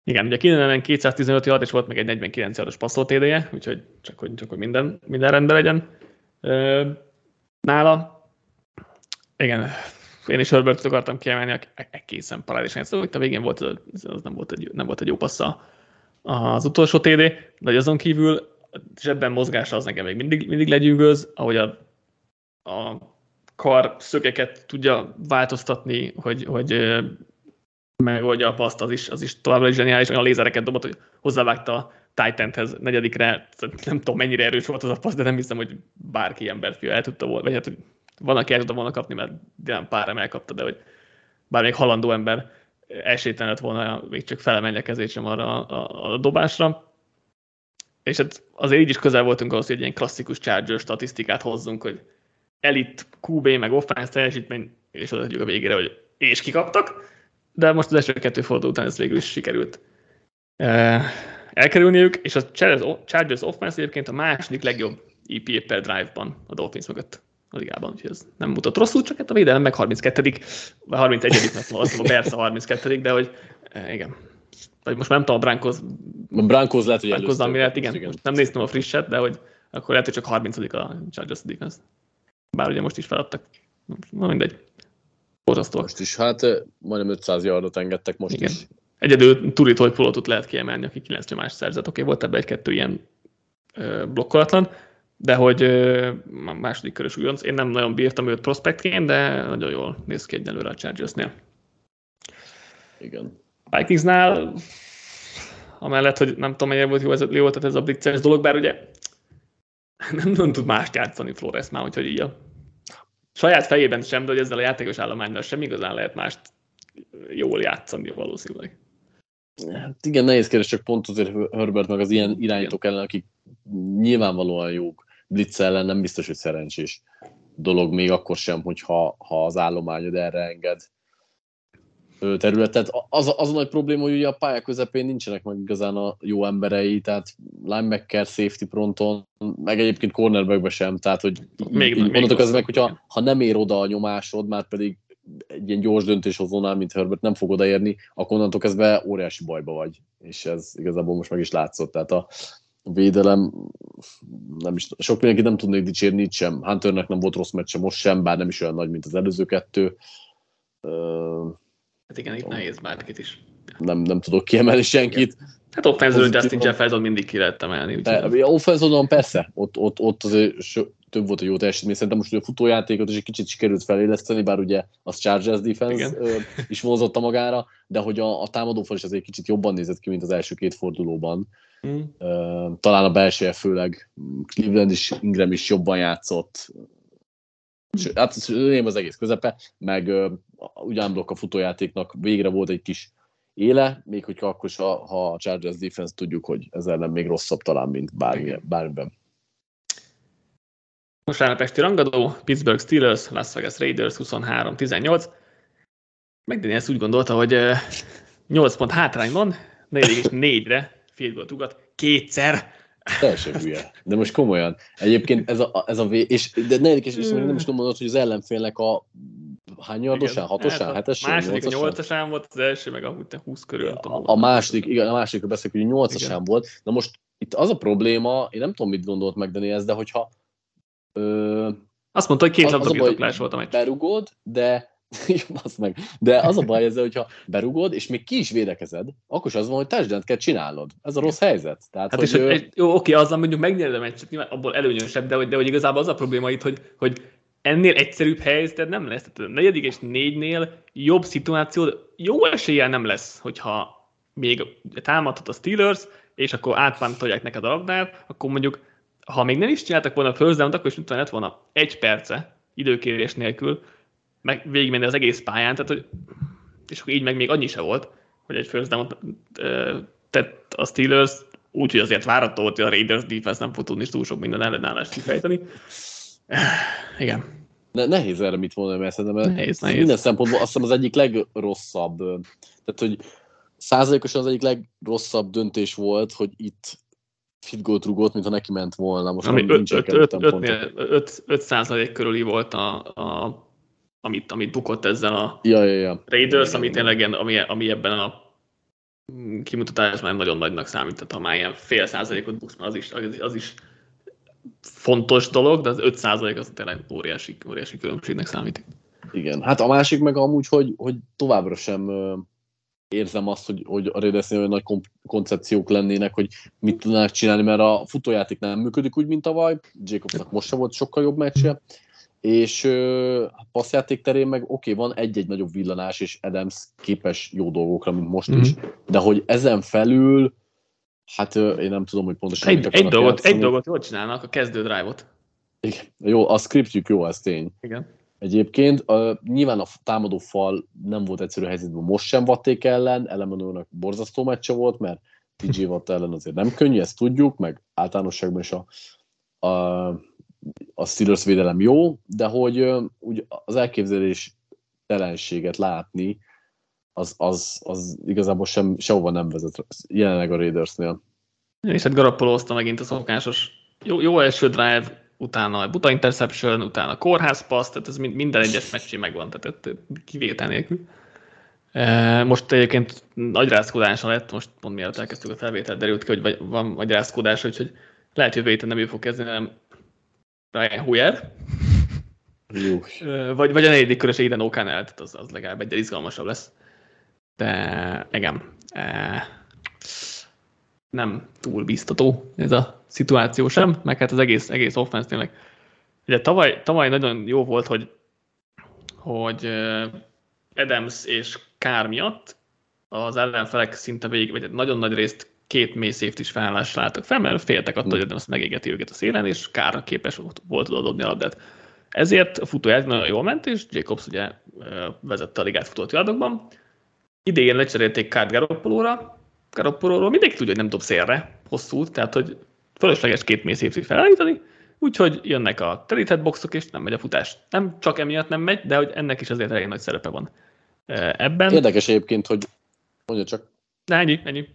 Igen, ugye Keenan 215 yard, és volt meg egy 49 yardos passzol TD-je, úgyhogy csak hogy, csak hogy minden, minden rendben legyen nála. Igen, én is Herbertot akartam kiemelni, egészen parádésen. Szóval itt a végén volt, az nem volt egy, nem volt egy jó passza az utolsó TD, de azon kívül zsebben mozgása az nekem még mindig, mindig legyűgöz, ahogy a, a kar szökeket tudja változtatni, hogy, hogy megoldja a paszt, az is, az is továbbra is zseniális, olyan lézereket dobott, hogy hozzávágta a Titanhez negyedikre, nem tudom mennyire erős volt az a passz, de nem hiszem, hogy bárki ember el tudta volna, vagy hát, hogy van, aki el tudta volna kapni, mert Dylan pár elkapta, de hogy bár még halandó ember esélytelen lett volna még csak felemelni a sem arra a, a, a dobásra. És hát azért így is közel voltunk ahhoz, hogy egy ilyen klasszikus Charger statisztikát hozzunk, hogy elit, QB, meg offense teljesítmény, és oda a végére, hogy és kikaptak, de most az első kettő forduló után ez végül is sikerült elkerülniük, és a Chargers offense egyébként a második legjobb EPA per drive-ban a Dolphins mögött a ligában, úgyhogy ez nem mutat rosszul, csak hát a védelem meg 32 vagy 31 mert azt a Bears a 32 de hogy igen. Vagy most nem tudom, a Brankos... A Brankos lehet, hogy Brankos, ami lehet, igen, igen. Most nem néztem a frisset, de hogy akkor lehet, hogy csak 30 a Chargers defense. Bár ugye most is feladtak. Na mindegy. Borzasztó. Most is, hát majdnem 500 yardot engedtek most Igen. is. Egyedül Turit Hojpolotot lehet kiemelni, aki 9 nyomás szerzett. Oké, okay, volt ebbe egy-kettő ilyen ö, blokkolatlan, de hogy második körös újonc. Én nem nagyon bírtam őt prospektként, de nagyon jól néz ki egyelőre a Chargersnél. Igen. Vikingsnál, amellett, hogy nem tudom, mennyire volt jó ez, jó volt ez a blitzes dolog, bár ugye nem, nem tud mást játszani Flores már, úgyhogy így a saját fejében sem, de hogy ezzel a játékos állománynal sem igazán lehet mást jól játszani valószínűleg. Hát igen, nehéz kérdés, csak pont azért Herbert meg az ilyen irányítók ellen, akik nyilvánvalóan jók, blitz ellen nem biztos, hogy szerencsés dolog, még akkor sem, hogyha ha az állományod erre enged területet. Az, az a nagy probléma, hogy ugye a pálya közepén nincsenek meg igazán a jó emberei, tehát linebacker, safety pronton, meg egyébként cornerbackbe sem, tehát hogy még, így, még az meg, hogyha ha nem ér oda a nyomásod, már pedig egy ilyen gyors döntéshozónál, mint Herbert nem fog odaérni, akkor onnantól kezdve óriási bajba vagy. És ez igazából most meg is látszott. Tehát a védelem, nem is, sok mindenki nem tudnék dicsérni itt sem. Hunternek nem volt rossz meccse most sem, bár nem is olyan nagy, mint az előző kettő. Hát igen, itt nehéz bárkit is. Nem, nem tudok kiemelni senkit. Igen. Hát offenzőn Justin Jefferson mindig ki lehet emelni. Offenzőn persze, ott, ott, ott azért több volt a jó teljesítmény. Szerintem most a futójátékot is egy kicsit sikerült feléleszteni, bár ugye az Chargers defense ö, is vonzotta magára, de hogy a, a támadófal is azért egy kicsit jobban nézett ki, mint az első két fordulóban. Mm. Talán a belseje főleg Cleveland is, Ingram is jobban játszott. Sőt, hát én az egész közepe, meg ugyanblokk a futójátéknak végre volt egy kis éle, még hogyha akkor ha, ha a Chargers defense tudjuk, hogy ezzel nem még rosszabb talán, mint bármi, bármiben. Vasárnap esti rangadó, Pittsburgh Steelers, Las Vegas Raiders 23-18. McDaniel ezt úgy gondolta, hogy 8 pont hátrányban, 4 és 4-re field goal ugat, kétszer. Teljesen hülye. De most komolyan. Egyébként ez a, ez a vé... és de negyedik és nem is tudom mondani, hogy az ellenfélnek a hány yardosán? Hatosán? Hát hetesán? Második a nyolcasán volt az első, meg amúgy 20 körül. A, a második, igen, a másodikról beszélünk, hogy nyolcasán volt. Na most itt az a probléma, én nem tudom, mit gondolt meg Dani de hogyha Ö, Azt mondta, hogy két labdabirtoklás volt a meccs. Berugod, de jó, meg. De az a baj ezzel, hogyha berugod, és még ki is védekezed, akkor is az van, hogy touchdown kell csinálod. Ez a rossz helyzet. Tehát, hát hogy és ő... egy, jó, oké, azzal mondjuk megnyered a meccset, nyilván abból előnyösebb, de hogy, de hogy igazából az a probléma itt, hogy, hogy ennél egyszerűbb helyzet nem lesz. Tehát a negyedik és négynél jobb szituáció, jó eséllyel nem lesz, hogyha még támadhat a Steelers, és akkor átpántolják neked a labdát, akkor mondjuk ha még nem is csináltak volna a first down akkor is utána lett volna egy perce időkérés nélkül, meg végigmenni az egész pályán, tehát hogy, és akkor így meg még annyi se volt, hogy egy first down tett a Steelers, úgyhogy azért várató volt, hogy a Raiders defense nem fog tudni túl sok minden ellenállást kifejteni. Igen. Ne, nehéz erre mit mondani, mert szerintem nehéz, nehéz. minden szempontból azt hiszem az egyik legrosszabb, tehát hogy százalékosan az egyik legrosszabb döntés volt, hogy itt fit gólt rugott, mintha neki ment volna. Most Ami 5 százalék körüli volt a, a, amit, amit bukott ezzel a ja, ja, ja. Raiders, ja, ami tényleg ami, ami ebben a kimutatásban nagyon nagynak számít, ha már ilyen fél százalékot buksz, az is, az, az is fontos dolog, de az 5 százalék az tényleg óriási, óriási különbségnek számít. Igen, hát a másik meg amúgy, hogy, hogy továbbra sem érzem azt, hogy, hogy a Raidersnél olyan nagy koncepciók lennének, hogy mit tudnának csinálni, mert a futójáték nem működik úgy, mint tavaly. Jacobsnak most sem volt sokkal jobb meccse, és a passzjáték terén meg oké, okay, van egy-egy nagyobb villanás, és Adams képes jó dolgokra, mint most mm-hmm. is, de hogy ezen felül, hát én nem tudom, hogy pontosan egy, egy dolgot, egy dolgot jól csinálnak, a kezdő drive-ot. Igen. Jó, a scriptjük jó, ez tény. Igen. Egyébként a, nyilván a támadó fal nem volt egyszerű helyzetben, most sem vatték ellen, Elemenónak borzasztó meccse volt, mert TJ Watt ellen azért nem könnyű, ezt tudjuk, meg általánosságban is a, a, a Steelers védelem jó, de hogy úgy az elképzelés telenséget látni, az, az, az igazából sem, sehova nem vezet jelenleg a Raidersnél. És hát Garoppolo hozta megint a szokásos jó, jó első drive, utána a buta interception, utána a kórház passz, tehát ez minden egyes meccsé megvan, tehát kivétel nélkül. Most egyébként nagy rázkódása lett, most pont mielőtt elkezdtük a felvételt, derült ki, hogy van nagy rázkódás, úgyhogy lehet jövő héten nem ő fog kezdeni, hanem Ryan Hoyer. vagy, vagy a negyedik körös Aiden O'Connell, tehát az, az legalább egy izgalmasabb lesz. De igen, nem túl biztató ez a szituáció sem, meg hát az egész, egész offense tényleg. Ugye tavaly, tavaly nagyon jó volt, hogy, hogy Adams és Kár miatt az ellenfelek szinte végig, vagy nagyon nagy részt két mély safety is felállásra álltak fel, mert féltek attól, hogy Adams megégeti őket a szélen, és Kárra képes volt oda a labdát. Ezért a futójáték nagyon jól ment, és Jacobs ugye vezette a ligát futott járdokban. Idén lecserélték Kárt Garoppolóra, Garoppolóról mindenki tudja, hogy nem dob szélre hosszú, tehát hogy fölösleges két mély safety felállítani, úgyhogy jönnek a telített boxok, és nem megy a futás. Nem csak emiatt nem megy, de hogy ennek is azért elég nagy szerepe van ebben. Érdekes egyébként, hogy mondja csak. De ennyi, ennyi.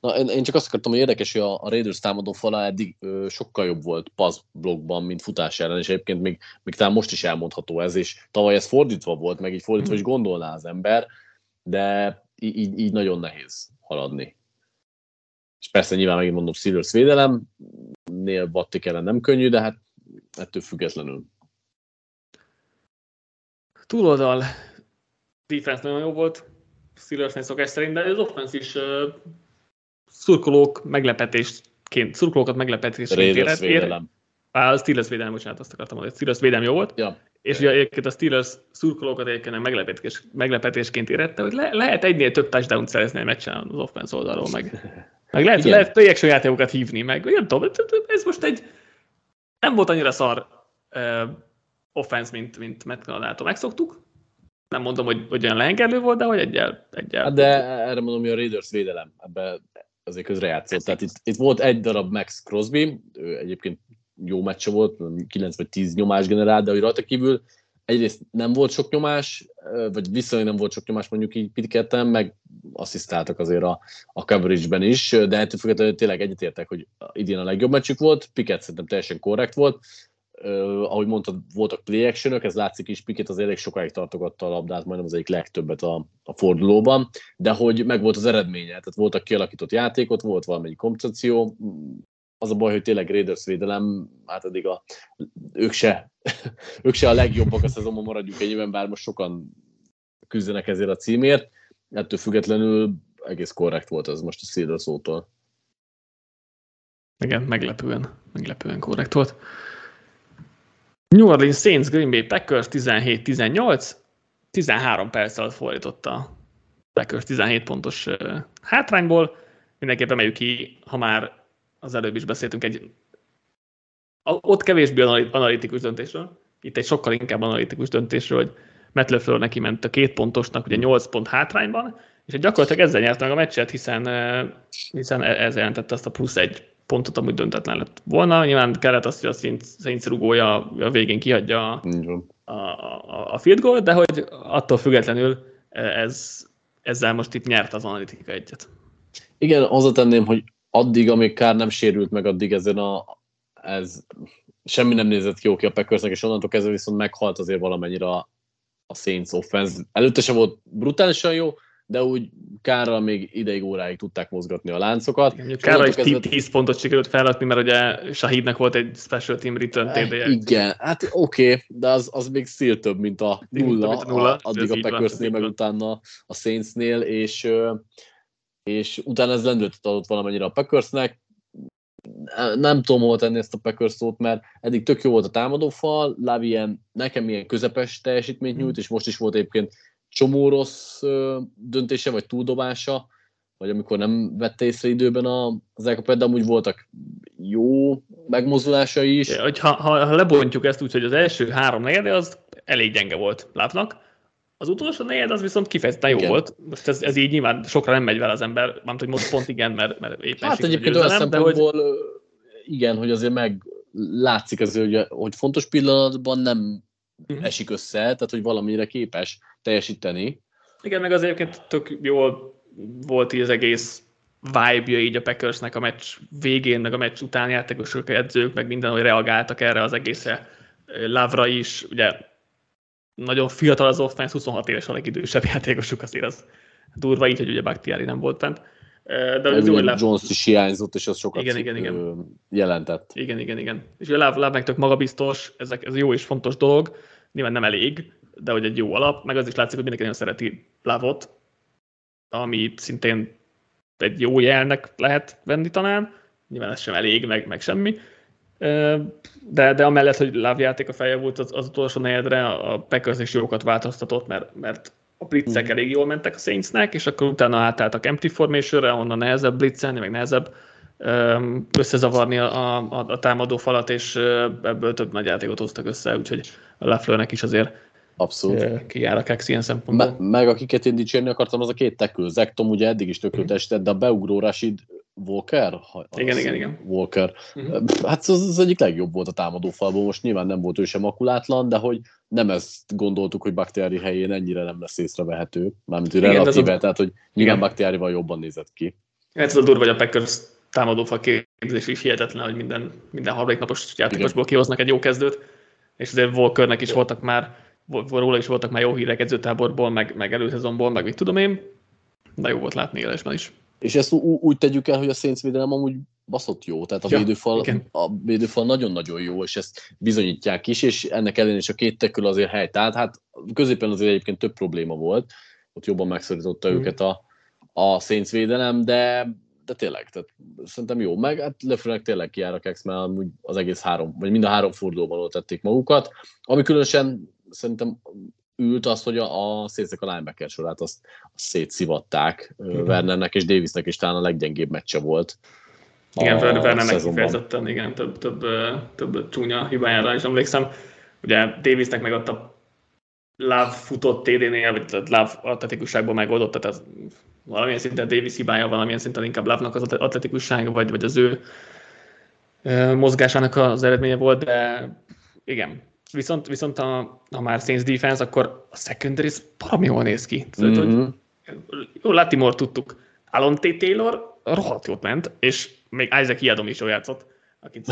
Na, én, én csak azt akartam, hogy érdekes, hogy a, a Raiders támadó fala eddig ö, sokkal jobb volt pass blokkban, mint futás ellen, és egyébként még, még talán most is elmondható ez, és tavaly ez fordítva volt, meg így fordítva is gondolná az ember, de így, így nagyon nehéz haladni. És persze nyilván megint mondom, Steelers védelemnél Battik ellen nem könnyű, de hát ettől függetlenül. Túloldal defense nagyon jó volt, Steelersnél szokás szerint, de az offense is uh, szurkolók meglepetésként, szurkolókat meglepetésként érett. Védelem. Á, a Steelers védelem, bocsánat, azt akartam mondani, a Steelers védelem jó volt. Ja. És ugye egyébként a Steelers szurkolókat egyébként meglepetés, meglepetésként érette, hogy le, lehet egynél több touchdown szerezni egy meccsen az offense oldalról, meg, meg lehet, Igen. lehet play játékokat hívni, meg nem tudom, ez most egy nem volt annyira szar uh, offense, mint, mint Matt Canadától megszoktuk, nem mondom, hogy, hogy olyan lehengerlő volt, de hogy egyel. egyel hát de erre mondom, hogy a Raiders védelem ebbe azért közrejátszott. Tehát itt, itt, volt egy darab Max Crosby, ő egyébként jó meccse volt, 9 vagy 10 nyomás generált, de hogy rajta kívül egyrészt nem volt sok nyomás, vagy viszonylag nem volt sok nyomás mondjuk így Pitketten, meg asszisztáltak azért a, a coverage-ben is, de ettől függetlenül tényleg egyetértek, hogy idén a legjobb meccsük volt, Piket szerintem teljesen korrekt volt, Uh, ahogy mondtad, voltak play action ez látszik is, Piket az elég sokáig tartogatta a labdát, majdnem az egyik legtöbbet a, a fordulóban, de hogy meg volt az eredménye, tehát voltak kialakított játékot, volt valamennyi kompenzáció, az a baj, hogy tényleg Raiders védelem, hát eddig a, ők, se, ők se a legjobbak a szezonban maradjuk ennyiben, bár most sokan küzdenek ezért a címért, ettől függetlenül egész korrekt volt ez most a Steelers szótól. Igen, meglepően, meglepően korrekt volt. New Orleans Saints Green Bay Packers 17-18, 13 perc alatt fordította a Packers 17 pontos hátrányból. Mindenképpen emeljük ki, ha már az előbb is beszéltünk egy ott kevésbé analitikus döntésről, itt egy sokkal inkább analitikus döntésről, hogy Matt LeFleur neki ment a két pontosnak, ugye 8 pont hátrányban, és gyakorlatilag ezzel nyert meg a meccset, hiszen, hiszen e- ez jelentette azt a plusz egy pontot amúgy döntetlen lett volna. Nyilván kellett azt, hogy a Saints rugója a végén kihagyja a, a, a field goal, de hogy attól függetlenül ez, ezzel most itt nyert az analitika egyet. Igen, hozzátenném, hogy addig, amíg Kár nem sérült meg, addig ezen a, ez semmi nem nézett ki oké a Packersnek, és onnantól kezdve viszont meghalt azért valamennyire a, a Saints offense. Előtte sem volt brutálisan jó, de úgy Kárral még ideig óráig tudták mozgatni a láncokat. Kárral is kezdve... 10 pontot sikerült felrakni, mert ugye Shahidnek volt egy special team return td -je. Igen, hát oké, okay, de az, az még szél több, mint a nulla, mint a nulla a, addig a Packersnél, meg utána a Saintsnél, és, és utána ez lendületet adott valamennyire a Packersnek, nem tudom hol tenni ezt a Packers szót, mert eddig tök jó volt a támadófal, Lavi ilyen, nekem ilyen közepes teljesítményt nyújt, és most is volt egyébként csomó rossz döntése, vagy túldobása, vagy amikor nem vette észre időben az elkapet, de amúgy voltak jó megmozdulásai is. Ja, ha, ha, ha lebontjuk ezt úgy, hogy az első három negyede az elég gyenge volt látnak, az utolsó negyed az viszont kifejezetten jó igen. volt. Most ez, ez, így nyilván sokra nem megy vele az ember, mert hogy most pont igen, mert, mert éppen Hát egyébként olyan szempontból hogy... igen, hogy azért meg látszik az, hogy, hogy fontos pillanatban nem uh-huh. esik össze, tehát hogy valamire képes teljesíteni. Igen, meg az egyébként tök jól volt így az egész vibe-ja így a Packersnek a meccs végén, meg a meccs után játékosok, edzők, meg minden, hogy reagáltak erre az egészre. Lavra is, ugye nagyon fiatal az offense, 26 éves a legidősebb játékosuk, azért az durva így, hogy ugye Bakhtiari nem volt bent. De az jó, Lav... Jones is hiányzott, és az sokat igen, igen, igen. jelentett. Igen, igen, igen. És a Lav, Lav meg tök magabiztos, ezek, ez jó és fontos dolog, nyilván nem elég, de hogy egy jó alap, meg az is látszik, hogy mindenki nagyon szereti Lavot, ami szintén egy jó jelnek lehet venni talán, nyilván ez sem elég, meg, meg semmi, de, de amellett, hogy Láv játék a feje volt az, az utolsó negyedre, a Packers is jókat változtatott, mert, mert a blitzek mm. elég jól mentek a Saintsnek, és akkor utána átálltak empty formationre, onnan nehezebb blitzelni, meg nehezebb összezavarni a, a, a támadó falat, és ebből több nagy játékot hoztak össze, úgyhogy a Lafleurnek is azért Abszolút. Kijár a Kex ilyen szempontból. Me- meg akiket én dicsérni akartam, az a két tekül. Zektom ugye eddig is tökéletes, esített, de a beugró Rashid Walker? Ha, igen, igen, igen. Walker. Uh-huh. Hát az, az egyik legjobb volt a támadó falból. Most nyilván nem volt ő sem makulátlan, de hogy nem ezt gondoltuk, hogy Baktiári helyén ennyire nem lesz észrevehető. Mármint, hogy relatíve, a... tehát hogy nyilván Baktiárival jobban nézett ki. Ez a durva, hogy a Packers támadófal képzés is hihetetlen, hogy minden, minden harmadik napos játékosból kihoznak egy jó kezdőt, és azért Walkernek is voltak már róla is voltak már jó hírek edzőtáborból, meg, meg előszezonból, meg mit tudom én, de jó volt látni élesben is. És ezt ú- úgy tegyük el, hogy a Saints védelem amúgy baszott jó, tehát a, ja, védőfal, a védőfal nagyon-nagyon jó, és ezt bizonyítják is, és ennek ellenére is a két tekül azért helyt állt. Hát középen azért egyébként több probléma volt, ott jobban megszorította mm. őket a, a Saints védelem, de de tényleg, tehát szerintem jó. Meg hát Lefrőnek tényleg kijár a kex, mert az egész három, vagy mind a három fordulóban ott tették magukat. Ami különösen szerintem ült az, hogy a, a szétzek a linebacker sorát azt, azt szétszivatták. Mm-hmm. Wernernek és Davisnek is talán a leggyengébb meccse volt. Igen, Wernernek kifejezetten, igen, több, több, több csúnya hibájára is emlékszem. Ugye Davisnek meg ott a Love futott TD-nél, vagy Love atletikusságban megoldott, tehát ez valamilyen szinten Davis hibája, valamilyen szinten inkább Love-nak az atletikusság, vagy, vagy az ő mozgásának az eredménye volt, de igen, Viszont, viszont ha, ha már Saints defense, akkor a secondary baromi jól néz ki. Tehát, mm-hmm. hogy, jó, Latimore tudtuk. Alon T. Taylor rohadt jót ment, és még Isaac Iadom is jól játszott, akit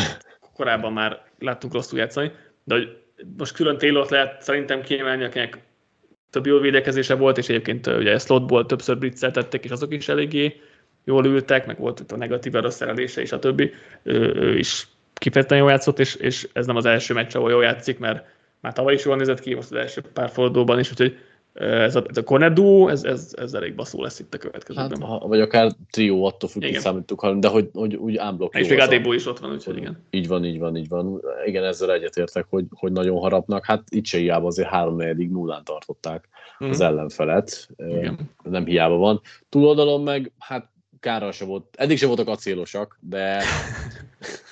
korábban már láttunk rosszul játszani, de hogy most külön Taylor lehet szerintem kiemelni, akinek több jó védekezése volt, és egyébként ugye slotból többször blitzeltettek, és azok is eléggé jól ültek, meg volt itt a negatív erőszerelése és a többi. Ő, ő is kifejezetten jól játszott, és, és ez nem az első meccs, ahol jól játszik, mert már tavaly is jól nézett ki, most az első pár fordulóban is, úgyhogy ez a, ez a duo, ez, ez, ez elég baszó lesz itt a következőben. Hát, vagy akár trió, attól függ, hogy számítuk, de hogy, hogy úgy ámblok. És még Adébo is ott van, úgyhogy igen. Így van, így van, így van. Igen, ezzel egyetértek, hogy, hogy nagyon harapnak. Hát itt se hiába azért három negyedik nullán tartották mm. az ellenfelet. Igen. Nem hiába van. Túloldalon meg, hát kárral se volt, eddig se voltak acélosak, de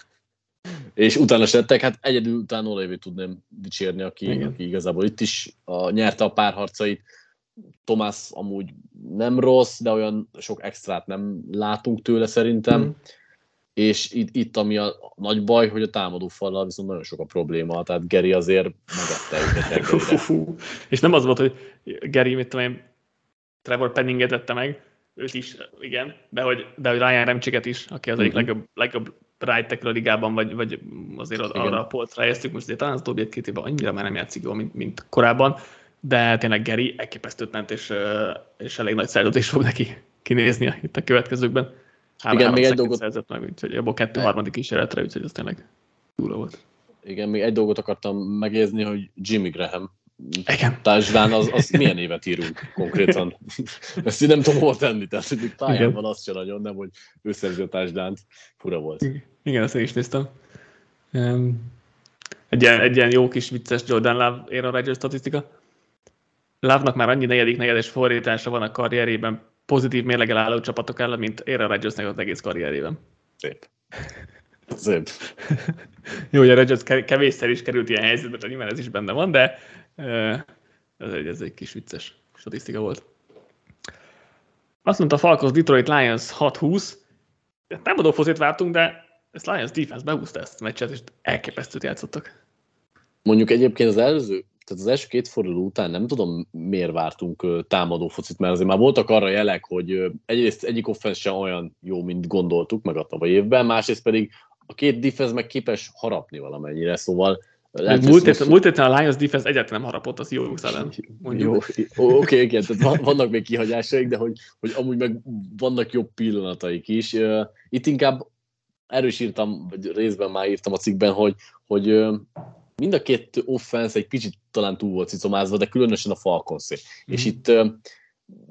és utána se lettek, hát egyedül utána Olévét tudnám dicsérni, aki, aki igazából itt is a, nyerte a párharcait. Tomás amúgy nem rossz, de olyan sok extrát nem látunk tőle szerintem. Mm. És itt, itt ami a nagy baj, hogy a támadó fallal viszont nagyon sok a probléma, tehát Geri azért megette őket És nem az volt, hogy Geri, mit tudom én, Trevor Penninget vette meg, őt is, igen, de hogy, de hogy Ryan Remcsiket is, aki az mm-hmm. egyik legjobb, legjobb right a ligában, vagy, vagy azért Igen. arra a polcra helyeztük, most azért talán az utóbbi két évben annyira már nem játszik jól, mint, mint korábban, de tényleg Geri elképesztőt ment, és, és elég nagy szerződés fog neki kinézni itt a következőkben. Három, Igen, még egy dolgot... szerzett meg, úgyhogy abból kettő harmadik kísérletre, úgyhogy ez tényleg túl volt. Igen, még egy dolgot akartam megérzni, hogy Jimmy Graham igen. Társdán, az, az milyen évet írunk konkrétan? Ezt én nem tudom hol tenni, tehát hogy pályán van, az sem nagyon, nem, hogy ő szerzi a társdánt. Fura volt. Igen, ezt én is néztem. Egy ilyen, egy ilyen jó kis vicces Jordan Love Aaron Rodgers statisztika. Love-nak már annyi negyedik negyedes fordítása van a karrierében pozitív mérlegel álló csapatok ellen, mint Aaron Rodgersnek az egész karrierében. Szép. Szép. Jó, hogy a Rodgers kevésszer is került ilyen helyzetbe, nyilván ez is benne van, de ez egy, ez egy kis vicces statisztika volt. Azt mondta Falcons Detroit Lions 6-20. Nem adó fozét vártunk, de ezt Lions defense behúzta ezt a meccset, és elképesztőt játszottak. Mondjuk egyébként az előző, tehát az első két forduló után nem tudom, miért vártunk támadó focit, mert azért már voltak arra jelek, hogy egyrészt egyik offense sem olyan jó, mint gondoltuk meg a tavaly évben, másrészt pedig a két defense meg képes harapni valamennyire, szóval lehet, múlt, héten, múlt héten a Lions defense egyáltalán nem harapott az jó ellen. Jó, oké, okay, igen, tehát vannak még kihagyásaik, de hogy, hogy amúgy meg vannak jobb pillanataik is. Itt inkább erős írtam, vagy részben már írtam a cikkben, hogy, hogy mind a két offense egy kicsit talán túl volt cicomázva, de különösen a Falcons. Mm. És itt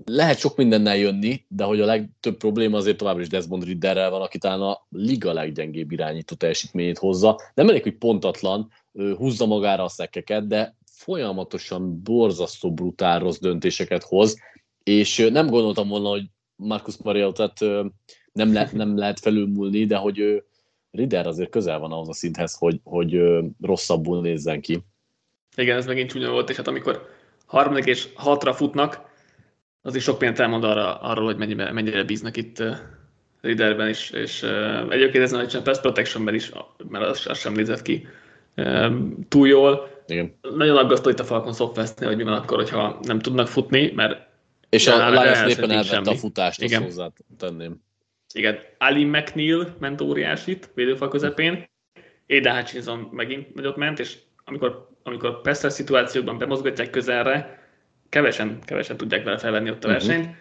lehet sok mindennel jönni, de hogy a legtöbb probléma azért továbbra is Desmond Ridderrel van, aki talán a liga leggyengébb irányító teljesítményét hozza. Nem elég, hogy pontatlan, húzza magára a szekeket, de folyamatosan borzasztó brutál rossz döntéseket hoz, és nem gondoltam volna, hogy Marcus Mariota nem, le, nem lehet felülmúlni, de hogy Rider azért közel van ahhoz a szinthez, hogy, hogy rosszabbul nézzen ki. Igen, ez megint csúnya volt, és hát amikor harmadik és hatra futnak, az is sok mindent elmond arra, arról, hogy mennyire, mennyire bíznak itt uh, Riderben is, és uh, egyébként ezen a Pass Protectionben is, mert az, az sem nézett ki uh, túl jól. Igen. Nagyon aggasztó itt a Falcon software hogy mi van akkor, hogyha nem tudnak futni, mert és a Lions éppen elvette a futást, azt hozzá tenném. Igen, Ali McNeil ment óriásit védőfal közepén, Aiden Hutchinson megint nagyot ment, és amikor, amikor Pester szituációkban bemozgatják közelre, kevesen, kevesen tudják vele felvenni ott a mhm. versenyt, uh-huh.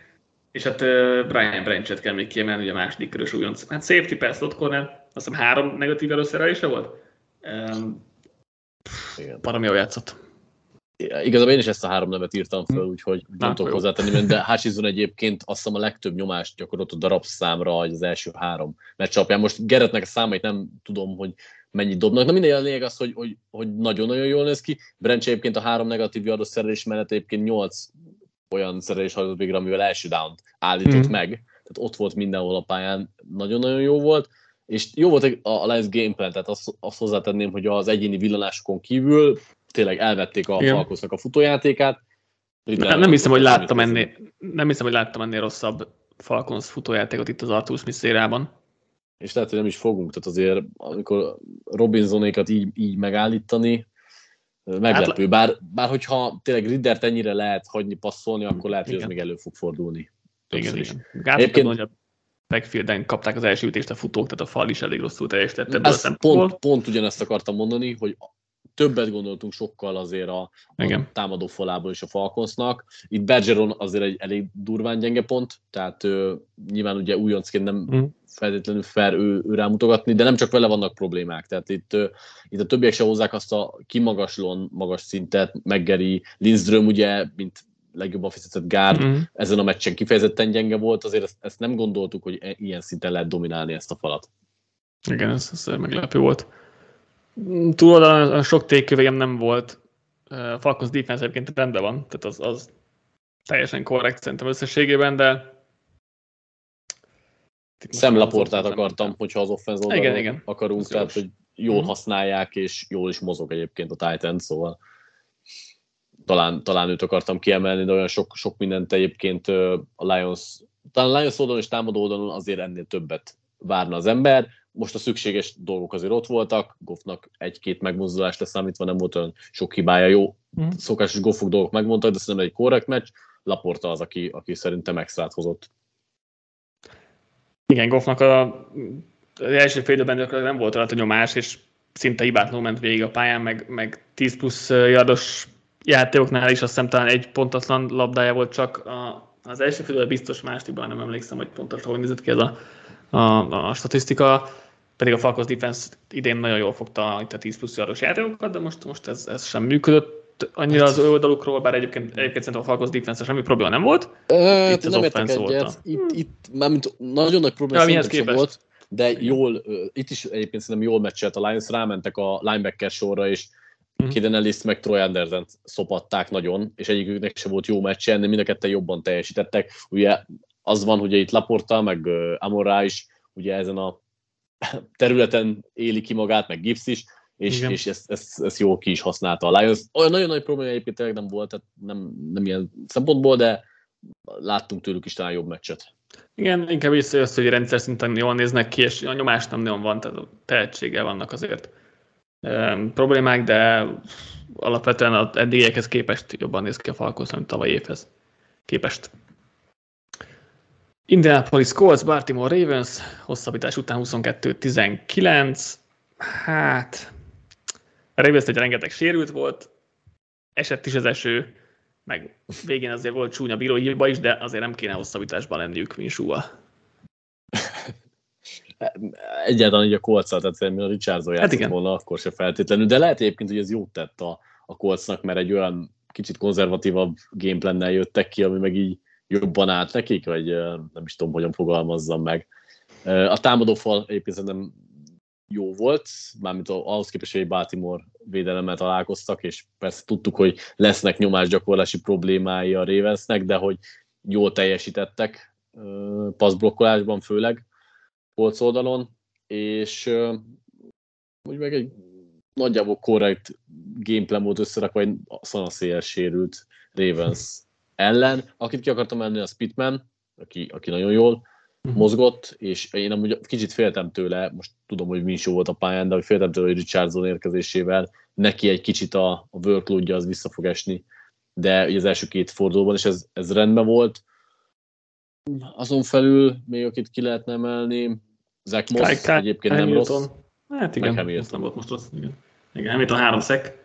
és hát uh, Brian Branchet kell még kiemelni, ugye a második körös újonc. Hát safety pass slot corner, azt hiszem három negatív előszerelése volt. Um, Igen. Baromi jól játszott. Igazából én is ezt a három nevet írtam föl, hm. úgyhogy nem tudok hozzátenni, de Hashizon egyébként azt hiszem a legtöbb nyomást gyakorolt a darab számra az első három meccsapján. Most Geretnek a számait nem tudom, hogy mennyit dobnak. Na minden a lényeg az, hogy, hogy, hogy nagyon-nagyon jól néz ki. Brencs egyébként a három negatív yardos szerelés mellett egyébként nyolc olyan szerelés hajtott végre, amivel első down állított mm. meg. Tehát ott volt mindenhol a pályán, nagyon-nagyon jó volt. És jó volt a Lions gameplan, tehát azt, azt hozzátenném, hogy az egyéni villanásokon kívül tényleg elvették a Falkosznak a futójátékát. Nem, nem, hiszem, hogy láttam ennél, nem hiszem, hogy láttam ennél rosszabb Falcons futójátékot itt az Arthur Smith És lehet, hogy nem is fogunk, tehát azért amikor Robinsonékat így, így megállítani, meglepő. Bár, bár hogyha tényleg Riddert ennyire lehet hagyni passzolni, akkor lehet, hogy igen. ez még elő fog fordulni. Igen, is. igen. Egyébként... hogy a backfielden kapták az első ütést a futók, tehát a fal is elég rosszul teljesített. Pont, pont ugyanezt akartam mondani, hogy többet gondoltunk sokkal azért a, a támadó falából és a Falconsnak. Itt Bergeron azért egy elég durván gyenge pont, tehát ő, nyilván ugye újoncként nem mm. feltétlenül fair ő, ő rámutogatni, de nem csak vele vannak problémák, tehát itt, itt a többiek se hozzák azt a kimagaslón magas szintet, Meggeri, Lindström ugye, mint legjobban fizetett gárd, mm. ezen a meccsen kifejezetten gyenge volt, azért ezt, ezt nem gondoltuk, hogy e, ilyen szinten lehet dominálni ezt a falat. Igen, ez, ez meglepő volt. Túloldalon sok tékövém nem volt. Falcons defense egyébként rendben van, tehát az, az teljesen korrekt szerintem összességében, de Szemlaportát akartam, hogyha az offense oldalon igen, igen. akarunk, tehát hogy jól uh-huh. használják, és jól is mozog egyébként a Titan, szóval talán, talán őt akartam kiemelni, de olyan sok, sok mindent egyébként a Lions, talán a Lions oldalon és támadó oldalon azért ennél többet várna az ember. Most a szükséges dolgok azért ott voltak, Goffnak egy-két megmozdulást leszámítva nem volt olyan sok hibája, jó, mm. szokásos Goffok dolgok megmondtak, de szerintem egy korrekt meccs, Laporta az, aki, aki szerintem extrát hozott. Igen, Goffnak a, az első fél nem volt rajta nyomás, és szinte hibátlanul ment végig a pályán, meg, meg 10 plusz jardos játékoknál is azt hiszem talán egy pontatlan labdája volt csak a, az első félben biztos másodikban nem emlékszem, hogy pontosan hogy nézett ki ez a, a, a statisztika pedig a Falcons defense idén nagyon jól fogta itt a 10 plusz jaros játékokat, de most, most ez, ez sem működött annyira az oldalukról, bár egyébként, egyébként szerintem a Falcons defense semmi probléma nem volt. Ö, itt az nem értek egyet. Itt, itt mármint nagyon nagy probléma ja, sem volt. de jól, itt is egyébként szerintem jól meccselt a Lions, rámentek a linebacker sorra, és mm. Kiden Ellis meg Troy anderson szopatták nagyon, és egyiküknek sem volt jó meccse, de mind a ketten jobban teljesítettek. Ugye az van, hogy itt Laporta, meg Amorá is ugye ezen a területen éli ki magát, meg Gibbs is, és, és ezt, ezt, ezt jól ki is használta a Lions. Olyan nagyon nagy probléma egyébként tényleg nem volt, tehát nem, nem ilyen szempontból, de láttunk tőlük is talán jobb meccset. Igen, inkább is az, hogy rendszer szinten jól néznek ki, és a nyomás nem nagyon van, tehát tehetséggel vannak azért um, problémák, de alapvetően az eddigiekhez képest jobban néz ki a Falcons, mint tavaly évhez képest. Indianapolis Colts, Baltimore Ravens, hosszabbítás után 22-19. Hát, a Ravens egy rengeteg sérült volt, esett is az eső, meg végén azért volt csúnya bíróhiba is, de azért nem kéne hosszabbításban lenniük Minsúval. Egyáltalán így a kolccal, tehát a Richardson játszott hát volna, akkor se feltétlenül, de lehet egyébként, hogy ez jót tett a, a kolcnak, mert egy olyan kicsit konzervatívabb gameplannel jöttek ki, ami meg így jobban állt nekik, vagy nem is tudom, hogyan fogalmazzam meg. A támadófal egyébként szerintem jó volt, mármint ahhoz képest, hogy Baltimore védelemmel találkoztak, és persze tudtuk, hogy lesznek nyomásgyakorlási problémái a Ravensnek, de hogy jól teljesítettek passzblokkolásban főleg polc oldalon, és úgy meg egy nagyjából korrekt gameplan volt összerakva egy szanaszél sérült Ravens ellen. Akit ki akartam menni, a Spitman, aki, aki nagyon jól uh-huh. mozgott, és én amúgy kicsit féltem tőle, most tudom, hogy mi is jó volt a pályán, de féltem tőle, hogy Richardson érkezésével neki egy kicsit a, a workloadja az vissza fog esni, de az első két fordulóban, és ez, ez rendben volt. Azon felül még akit ki lehetne emelni, Zach Moss Kai, egyébként nem Hamilton. rossz. Hát igen, Hamilton. nem volt most rossz. Igen, igen Hamilton három szek.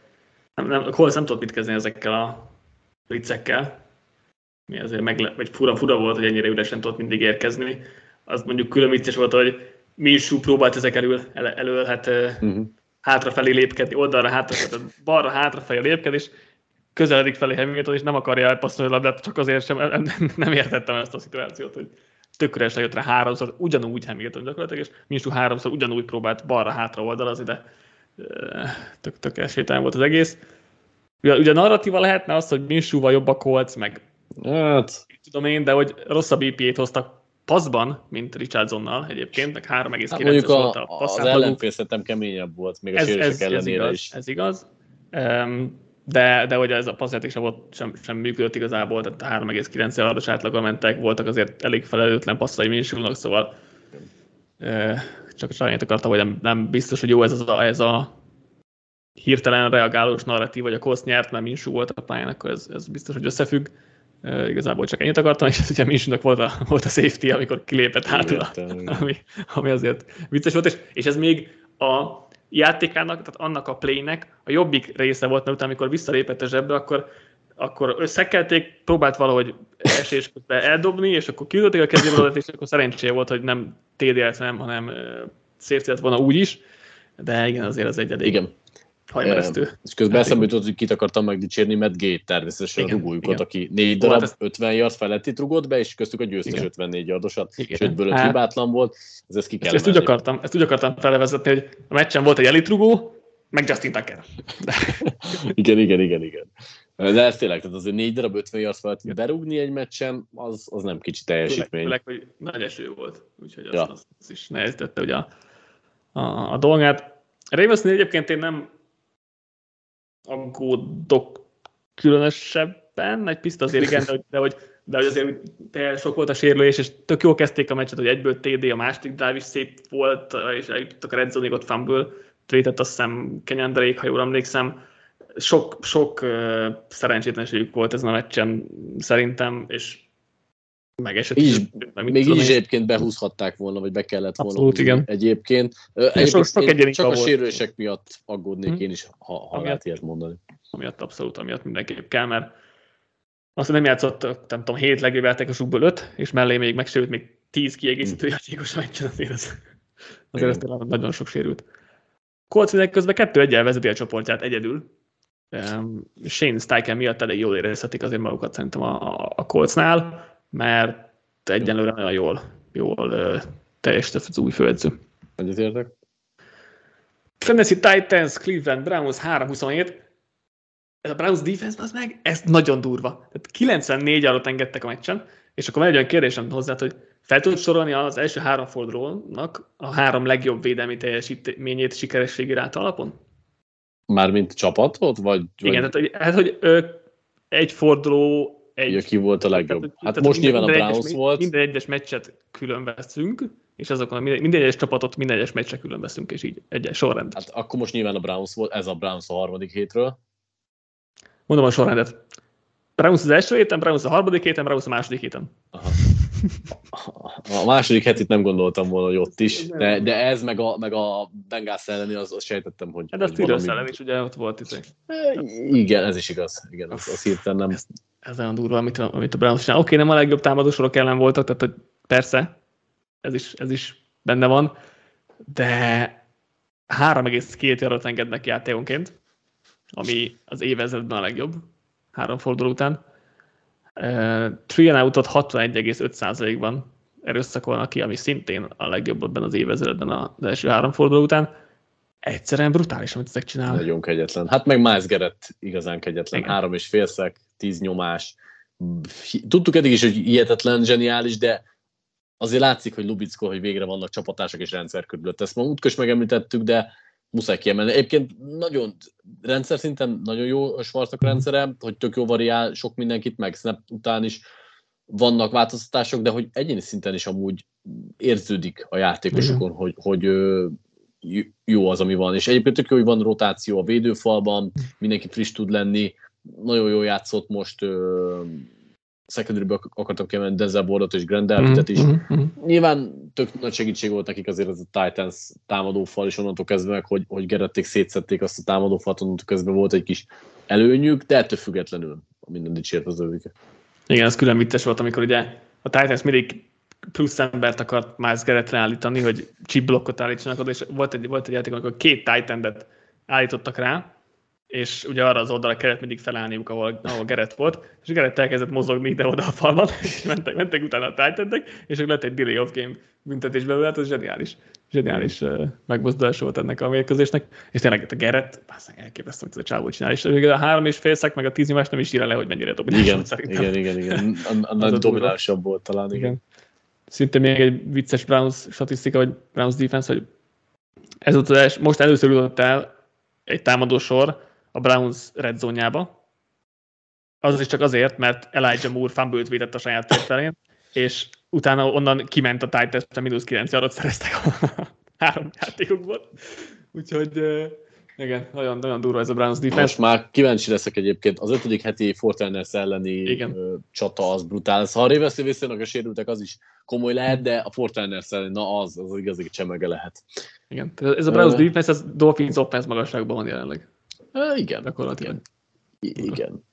Nem, nem, Colts nem tudott mit kezdeni ezekkel a viccekkel mi azért meg, vagy fura, fura volt, hogy ennyire üresen tudott mindig érkezni. Az mondjuk külön vicces volt, hogy Minsú próbált ezek elől, el, elől hát uh-huh. hátrafelé lépkedni, oldalra, hátrafelé, balra, hátrafelé lépkedni, és közeledik felé Hamilton, és nem akarja elpasszolni a labdát, csak azért sem, nem értettem ezt a szituációt, hogy tökre jött rá háromszor, ugyanúgy Hamilton gyakorlatilag, és Minsú háromszor ugyanúgy próbált balra-hátra oldalazni, de tök, tök volt az egész. Ugye, ugye narratíva lehetne az, hogy Minsúval jobb a Colts, meg Hát... Tudom én, de hogy rosszabb EP-t hoztak passzban, mint Richardsonnal egyébként, meg 3,9-es hát volt a, a Az ellenfél szerintem keményebb volt, még a ez, sérülések ellenére ez igaz, is. Ez igaz. Um, de, de hogy ez a passzjáték sem, volt, sem, sem működött igazából, tehát 3,9 yardos átlaggal mentek, voltak azért elég felelőtlen passzai minősülnek, szóval uh, csak sajnálni akartam, hogy nem, nem biztos, hogy jó ez, az a, ez a hirtelen reagálós narratív, vagy a kosz nyert, mert Minsú volt a pályán, akkor ez, ez biztos, hogy összefügg. Uh, igazából csak ennyit akartam, és ugye Minsúnak volt a, volt a safety, amikor kilépett hátul, ami, ami azért vicces volt, és, és ez még a játékának, tehát annak a playnek a jobbik része volt, mert utána, amikor visszalépett a zsebbe, akkor, akkor összekelték, próbált valahogy esés közben eldobni, és akkor küldötték a kezébe és akkor szerencséje volt, hogy nem TDL, nem, hanem safety lett volna úgy is, de igen, azért az egy elég igen hajmeresztő. És közben eszembe jutott, hogy kit akartam megdicsérni, Matt Gate természetesen igen, a rugójukat, aki négy darab, hát 50 yard feletti rugott be, és köztük a győztes igen. 54 yardosat, és ötből öt hát, hibátlan volt, ez ezt ki kell ezt, ezt, úgy akartam, ezt úgy akartam felvezetni, hogy a meccsen volt egy elitrugó, meg Justin Tucker. igen, igen, igen, igen. De ez tényleg, tehát azért négy darab 50 yard felett berúgni egy meccsen, az, az nem kicsi teljesítmény. Főleg, hogy nagy eső volt, úgyhogy az, ja. az, az is nehezítette ugye a, a, a dolgát. Ravensnél egyébként én nem aggódok különösebben, egy piszt azért igen, de, hogy, de, hogy, de hogy azért te sok volt a sérülés, és tök jól kezdték a meccset, hogy egyből TD, a második drive is szép volt, és eljutottak a red zone ott fumble, trétett azt hiszem Kenyan Drake, ha jól emlékszem. Sok, sok uh, szerencsétlenségük volt ezen a meccsen szerintem, és megesett. Így, meg még így is egyébként behúzhatták volna, vagy be kellett volna Abszolút, igen. egyébként. egyébként sok, sok én csak a sérülések miatt aggódnék hmm. én is, ha, ha amiatt, lehet ilyet mondani. Amiatt abszolút, amiatt mindenképp kell, mert azt nem játszott, nem tudom, hét legjobb játékosukból öt, és mellé még megsérült még tíz kiegészítő hmm. játékos meccsen, azért ez, azért ez nagyon sok sérült. Colts közben kettő egyel vezeti a csoportját egyedül. Um, Shane Steichen miatt elég jól érezhetik azért magukat szerintem a, a, a Coltsnál mert egyenlőre nagyon jól, jól teljesített az új főedző. Egyetértek. Tennessee Titans, Cleveland Browns 3-27. Ez a Browns defense, az meg, ez nagyon durva. Tehát 94 alatt engedtek a meccsen, és akkor van egy olyan kérdésem hozzá, hogy fel tudod sorolni az első három fordulónak a három legjobb védelmi teljesítményét sikerességi ráta alapon? Mármint csapatot? Vagy, Igen, vagy... tehát hogy, hát, hogy ö, egy forduló, egy... Ja, ki volt a legjobb? Tehát, hát tehát most nyilván a Browns volt. Minden egyes meccset külön veszünk, és azokon minden, minden egyes csapatot minden egyes meccsre külön veszünk, és így egyes sorrend. Hát akkor most nyilván a Browns volt, ez a Browns a harmadik hétről. Mondom a sorrendet. Browns az első héten, Browns a harmadik héten, Browns a második héten. Aha. A második hetit nem gondoltam volna, hogy ott is, de, de ez meg a, meg a Bengals elleni, az, az sejtettem, hogy... Hát a Steelers valami... ellen is ugye ott volt izé. Igen, ez is igaz. Igen, az, az hirtelen nem... ez olyan durva, amit, a, amit a Browns csinál. Oké, nem a legjobb támadósorok ellen voltak, tehát hogy persze, ez is, ez is benne van, de 3,2 jarat engednek játékonként, ami az évezetben a legjobb, három forduló után. Uh, Three and out 61,5%-ban erőszakolnak ki, ami szintén a legjobb ebben az évezetben az első három forduló után. Egyszerűen brutális, amit ezek csinálnak. Nagyon kegyetlen. Hát meg Miles Garrett igazán kegyetlen. Igen. Három és félszek, tíz nyomás. Tudtuk eddig is, hogy hihetetlen, zseniális, de azért látszik, hogy Lubicko, hogy végre vannak csapatások és rendszer körülött. Ezt ma útkös megemlítettük, de muszáj kiemelni. Egyébként nagyon rendszer szinten nagyon jó a Schwarznak rendszere, hogy tök jó variál sok mindenkit, meg snap után is vannak változtatások, de hogy egyéni szinten is amúgy érződik a játékosokon, hogy, hogy jó az, ami van. És egyébként tök jó, hogy van rotáció a védőfalban, mindenki friss tud lenni, nagyon jó játszott most secondary akartam kiemelni Denzel Wardot és Grand Elvitet is. Mm-hmm. Nyilván tök nagy segítség volt nekik azért ez a Titans támadófal, és onnantól kezdve meg, hogy, hogy Gerették szétszették azt a támadófalt, onnantól kezdve volt egy kis előnyük, de ettől függetlenül minden dicsért az övike. Igen, ez külön vicces volt, amikor ugye a Titans mindig plusz embert akart Miles Garrettre állítani, hogy chip blokkot állítsanak oda, és volt egy, volt egy játék, amikor két titan állítottak rá, és ugye arra az oldalra kellett mindig felállniuk, ahol, ahol Gerett volt, és Gerett elkezdett mozogni ide-oda a falban, és mentek, mentek utána a titan és akkor lett egy delay of game büntetés belőle, hát az zseniális, zseniális megmozdulás volt ennek a mérkőzésnek, és tényleg a Gerett, bászán elképesztő, hogy ez a csávó csinál, és a három és fél szek, meg a tíz nyomás nem is ír le, hogy mennyire domináns igen, szerintem. Igen, igen, igen, a, a, a dominánsabb volt talán, igen. igen. Szinte még egy vicces Browns statisztika, vagy Browns defense, hogy ez az, most először jutott el egy támadó sor, a Browns red zónjába. Az is csak azért, mert Elijah Moore fumble védett a saját térfelén, és utána onnan kiment a Titans-re, mínusz 9 yardot szereztek a három játékokból. Úgyhogy igen, nagyon, nagyon durva ez a Browns defense. Most már kíváncsi leszek egyébként. Az ötödik heti Fortiners elleni Igen. csata az brutális. Ha a Ravens visszajönnek a sérültek, az is komoly lehet, de a Fortiners ellen, na az, az igazi csemege lehet. Igen, ez a Browns uh, defense, ez Dolphins offense magasságban van jelenleg. Uh, igen. Gyakorlatilag. Igen. igen.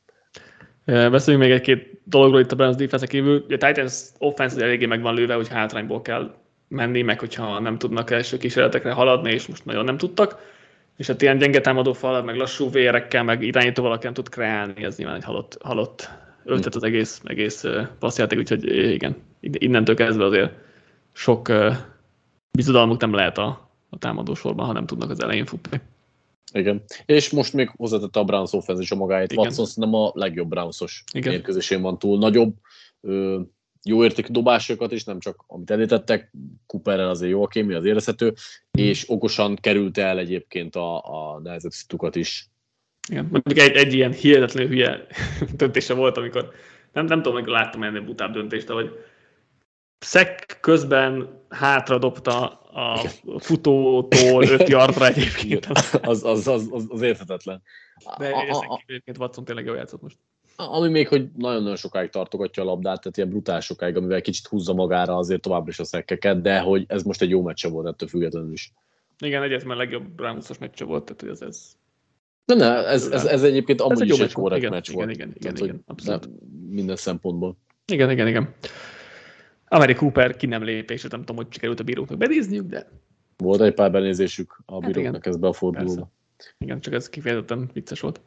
Beszéljünk még egy-két dologról itt a Browns defense kívül. A Titans offense eléggé meg van lőve, hogy hátrányból kell menni, meg hogyha nem tudnak első kísérletekre haladni, és most nagyon nem tudtak. És hát ilyen gyenge támadó fal, meg lassú vérekkel, meg irányító valaki nem tud kreálni, ez nyilván egy halott, halott öltet az egész, egész passzjáték, úgyhogy igen, innentől kezdve azért sok bizodalmuk nem lehet a, a támadó sorban, ha nem tudnak az elején futni. Igen. És most még hozzátette a Browns offense is a magáét. Igen. Watson nem a legjobb Brownsos mérkőzésén van túl nagyobb. Ö, jó értékű dobásokat is, nem csak amit elítettek, Cooperrel azért jó a kémi, az érezhető, és okosan került el egyébként a, a nehezebb szitukat is. Igen, mondjuk egy, egy ilyen hihetetlenül hülye döntése volt, amikor nem, nem tudom, hogy láttam ennél butább döntést, hogy Szek közben hátra dobta a futótól 5 yardra egyébként. az, az, az, az, az érthetetlen. De egyébként Watson tényleg jól játszott most. Ami még, hogy nagyon-nagyon sokáig tartogatja a labdát, tehát ilyen brutál sokáig, amivel kicsit húzza magára azért továbbra is a szekkeket, de hogy ez most egy jó meccse volt ettől függetlenül is. Igen, egyetlen legjobb Brownsos meccse volt, tehát hogy ez, ez de ne, ez, ez, ez egyébként amúgy ez egy is egy korrekt igen, meccs igen, volt. Igen, igen, igen, igen abszolút. Minden szempontból. Igen, igen, igen. Ameri Cooper ki nem lépés, nem tudom, hogy sikerült a bíróknak benézniük, de... Volt egy pár benézésük a hát bíróknak hát be a fordulóba. Igen, csak ez kifejezetten vicces volt.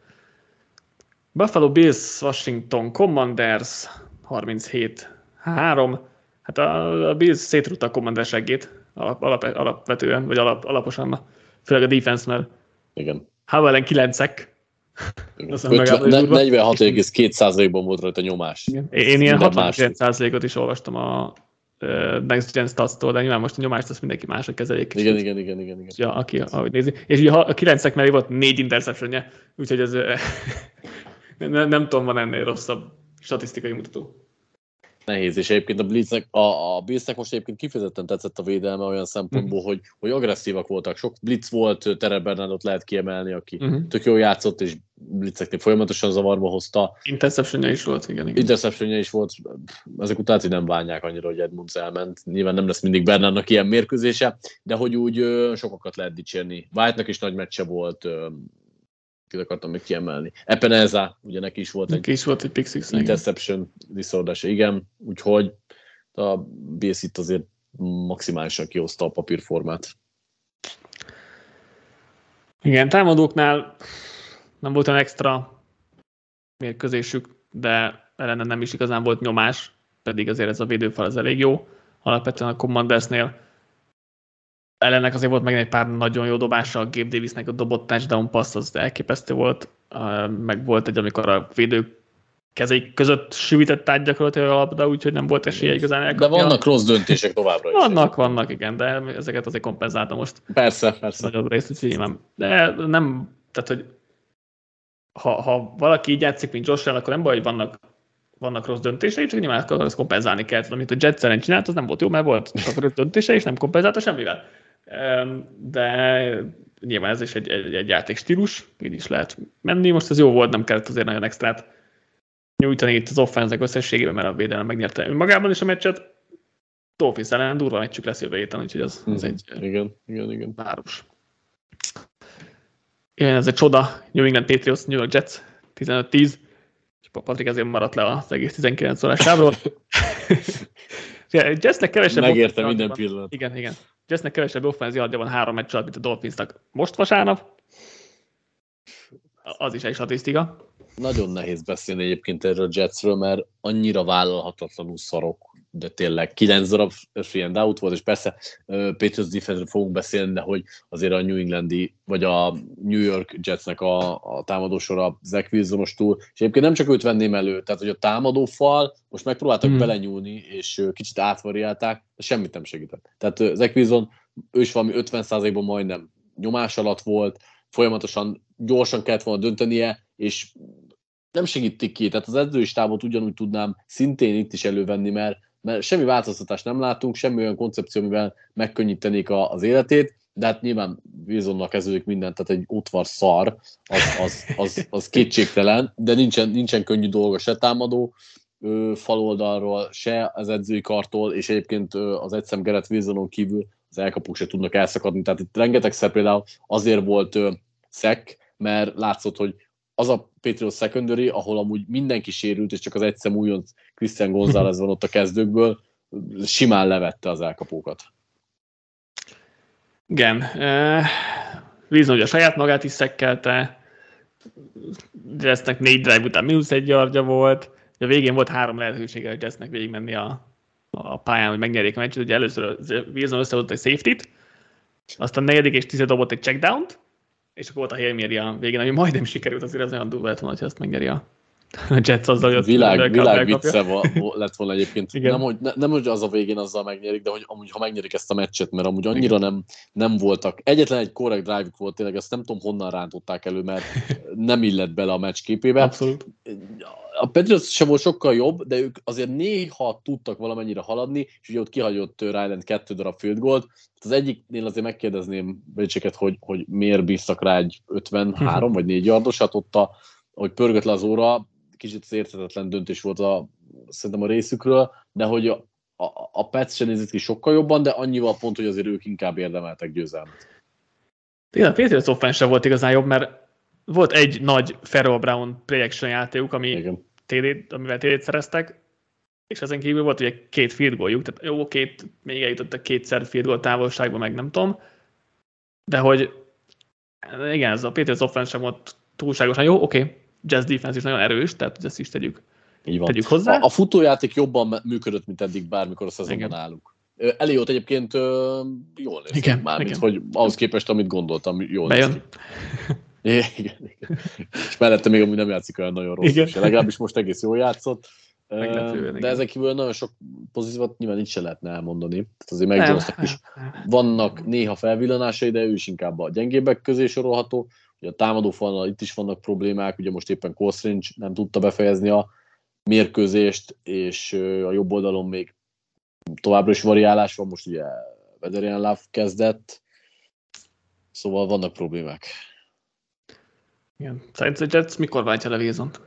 Buffalo Bills, Washington Commanders 37-3. Hát a, a Bills szétrúgta a Commanders seggét, alap, alap, alapvetően, vagy alap, alaposan, főleg a defense, mert Igen. Howell ellen 9-ek. 46,2%-ban volt rajta nyomás. Igen. Én ilyen 69%-ot is olvastam a Next Gen Stats-tól, de nyilván most a nyomást azt mindenki másra kezelik. Igen, igen, igen, igen, igen. Ja, aki ahogy nézi. És ugye a 9 mellé volt négy interceptionje, úgyhogy ez nem, nem tudom, van ennél rosszabb statisztikai mutató. Nehéz, és egyébként a Blitznek, a, a Blitznek most egyébként kifejezetten tetszett a védelme olyan szempontból, uh-huh. hogy, hogy agresszívak voltak. Sok Blitz volt, Tere Bernardot lehet kiemelni, aki uh-huh. tök jól játszott, és Blitzeknél folyamatosan zavarba hozta. interception is volt, igen. igen. interception is volt, ezek után hogy nem bánják annyira, hogy Edmunds elment. Nyilván nem lesz mindig Bernardnak ilyen mérkőzése, de hogy úgy sokakat lehet dicsérni. White-nak is nagy meccse volt, kit akartam még kiemelni. Epeneza, ugye neki is volt neki egy, is volt egy pick six interception diszordása, igen, úgyhogy a BS itt azért maximálisan kihozta a papírformát. Igen, támadóknál nem volt olyan extra mérkőzésük, de ellene nem is igazán volt nyomás, pedig azért ez a védőfal az elég jó. Alapvetően a Commandersnél ellennek azért volt meg egy pár nagyon jó dobása, a Gabe Davisnek a dobott touchdown pass az elképesztő volt, meg volt egy, amikor a védők kezei között sűvített át gyakorlatilag a labda, úgyhogy nem volt esélye igazán elkapja. De vannak rossz döntések továbbra is. Vannak, vannak, igen, de ezeket azért kompenzáltam most. Persze, persze. Nagyobb részt, úgyhogy nem. De nem, tehát, hogy ha, ha valaki így játszik, mint Josh akkor nem baj, hogy vannak vannak rossz döntései, csak nyilván ezt kompenzálni kell. Amit a Jets ellen csinált, az nem volt jó, mert volt rossz döntése, és nem kompenzálta semmivel de nyilván ez is egy, egy, egy játékstílus, így is lehet menni. Most ez jó volt, nem kellett azért nagyon extrát nyújtani itt az offenzek összességében, mert a védelem megnyerte önmagában is a meccset. Dolphins ellen durva meccsük lesz jövő héten, úgyhogy az, az egy igen, igen, igen. város. Igen, ez egy csoda. New England Patriots, New York Jets, 15-10. És Patrik ezért maradt le az egész 19 órás sávról. Jetsnek kevesebb... Megérte minden pillanat. Igen, igen. Jetsnek kevesebb offenzi adja van három meccs mint a Dolphinsnak most vasárnap. Az is egy statisztika. Nagyon nehéz beszélni egyébként erről a Jetsről, mert annyira vállalhatatlanul szarok, de tényleg 9 darab free and out volt, és persze uh, Patriots defense fogunk beszélni, de hogy azért a New Englandi, vagy a New York Jetsnek a, a támadósora Zach Wilsonos túl, és egyébként nem csak őt venném elő, tehát hogy a támadó fal most megpróbáltak hmm. belenyúlni, és uh, kicsit átvariálták, de semmit nem segített. Tehát uh, Zach Wilson, ő is valami 50%-ban majdnem nyomás alatt volt, folyamatosan gyorsan kellett volna döntenie, és nem segítik ki, tehát az edzői stábot ugyanúgy tudnám szintén itt is elővenni, mert mert semmi változtatást nem látunk, semmi olyan koncepció, amivel megkönnyítenék a, az életét, de hát nyilván Wilsonnak kezdődik mindent, tehát egy útvar szar, az, az, az, az kétségtelen, de nincsen, nincsen könnyű dolga se támadó faloldalról, se az edzői kartól, és egyébként az egyszem Gerett Wilsonon kívül az elkapók se tudnak elszakadni, tehát itt rengetegszer például azért volt szek, mert látszott, hogy az a Patriots secondary, ahol amúgy mindenki sérült, és csak az egyszem újonc Christian González van ott a kezdőkből, simán levette az elkapókat. Igen. Wilson ugye a saját magát is szekkelte, Jessnek négy drive után mínusz egy yardja volt, a végén volt három lehetősége, hogy Jessnek végigmenni a, a pályán, hogy megnyerjék a meccset. Ugye először Wilson összehozott egy safety-t, aztán negyedik és tized dobott egy checkdown-t, és akkor volt a Hail a végén, ami majdnem sikerült, azért az olyan durva lett volna, ha ezt megnyeri a Jets azzal, hogy világ, világ vicce lett volna egyébként. Igen. Nem, hogy, ne, nem, hogy az a végén azzal megnyerik, de hogy amúgy, ha megnyerik ezt a meccset, mert amúgy annyira nem, nem voltak. Egyetlen egy korrekt drive volt tényleg, ezt nem tudom honnan rántották elő, mert nem illett bele a meccs képébe. Abszolút. A Patriots sem volt sokkal jobb, de ők azért néha tudtak valamennyire haladni, és ugye ott kihagyott Ryland kettő darab field goal Az egyiknél azért megkérdezném Bécseket, hogy, hogy miért bíztak rá egy 53 vagy 4 yardosat, ott a, hogy pörgött le az óra, kicsit az érthetetlen döntés volt a, szerintem a részükről, de hogy a, a, a Pets sem nézett ki sokkal jobban, de annyival pont, hogy azért ők inkább érdemeltek győzelmet. Igen, a Patriots offense volt igazán jobb, mert volt egy nagy Ferro Brown play action játékuk, ami TD, amivel TD-t szereztek, és ezen kívül volt ugye két field goaljuk, tehát jó, két, még eljutottak kétszer field goal távolságba, meg nem tudom, de hogy igen, ez a Patriots offense sem volt túlságosan jó, oké, okay, jazz defense is nagyon erős, tehát ezt is tegyük, Így van. tegyük hozzá. A, a futójáték jobban működött, mint eddig bármikor a szezonban állunk. Eliott egyébként jól néz igen, mármint, igen. hogy ahhoz képest, amit gondoltam, jól Bejön. néz. Igen, igen. És mellette még amúgy nem játszik olyan nagyon rossz, Igen. legalábbis most egész jól játszott. Meglepően, De igen. ezen kívül nagyon sok pozitívat nyilván így se lehetne elmondani. Tehát azért meg is vannak néha felvillanásai, de ő is inkább a gyengébbek közé sorolható. Ugye a támadó falnal itt is vannak problémák, ugye most éppen Kostrincs nem tudta befejezni a mérkőzést, és a jobb oldalon még továbbra is variálás van, most ugye Vederian Love kezdett, szóval vannak problémák. Igen. Szerinted mikor váltja le Wilson-t?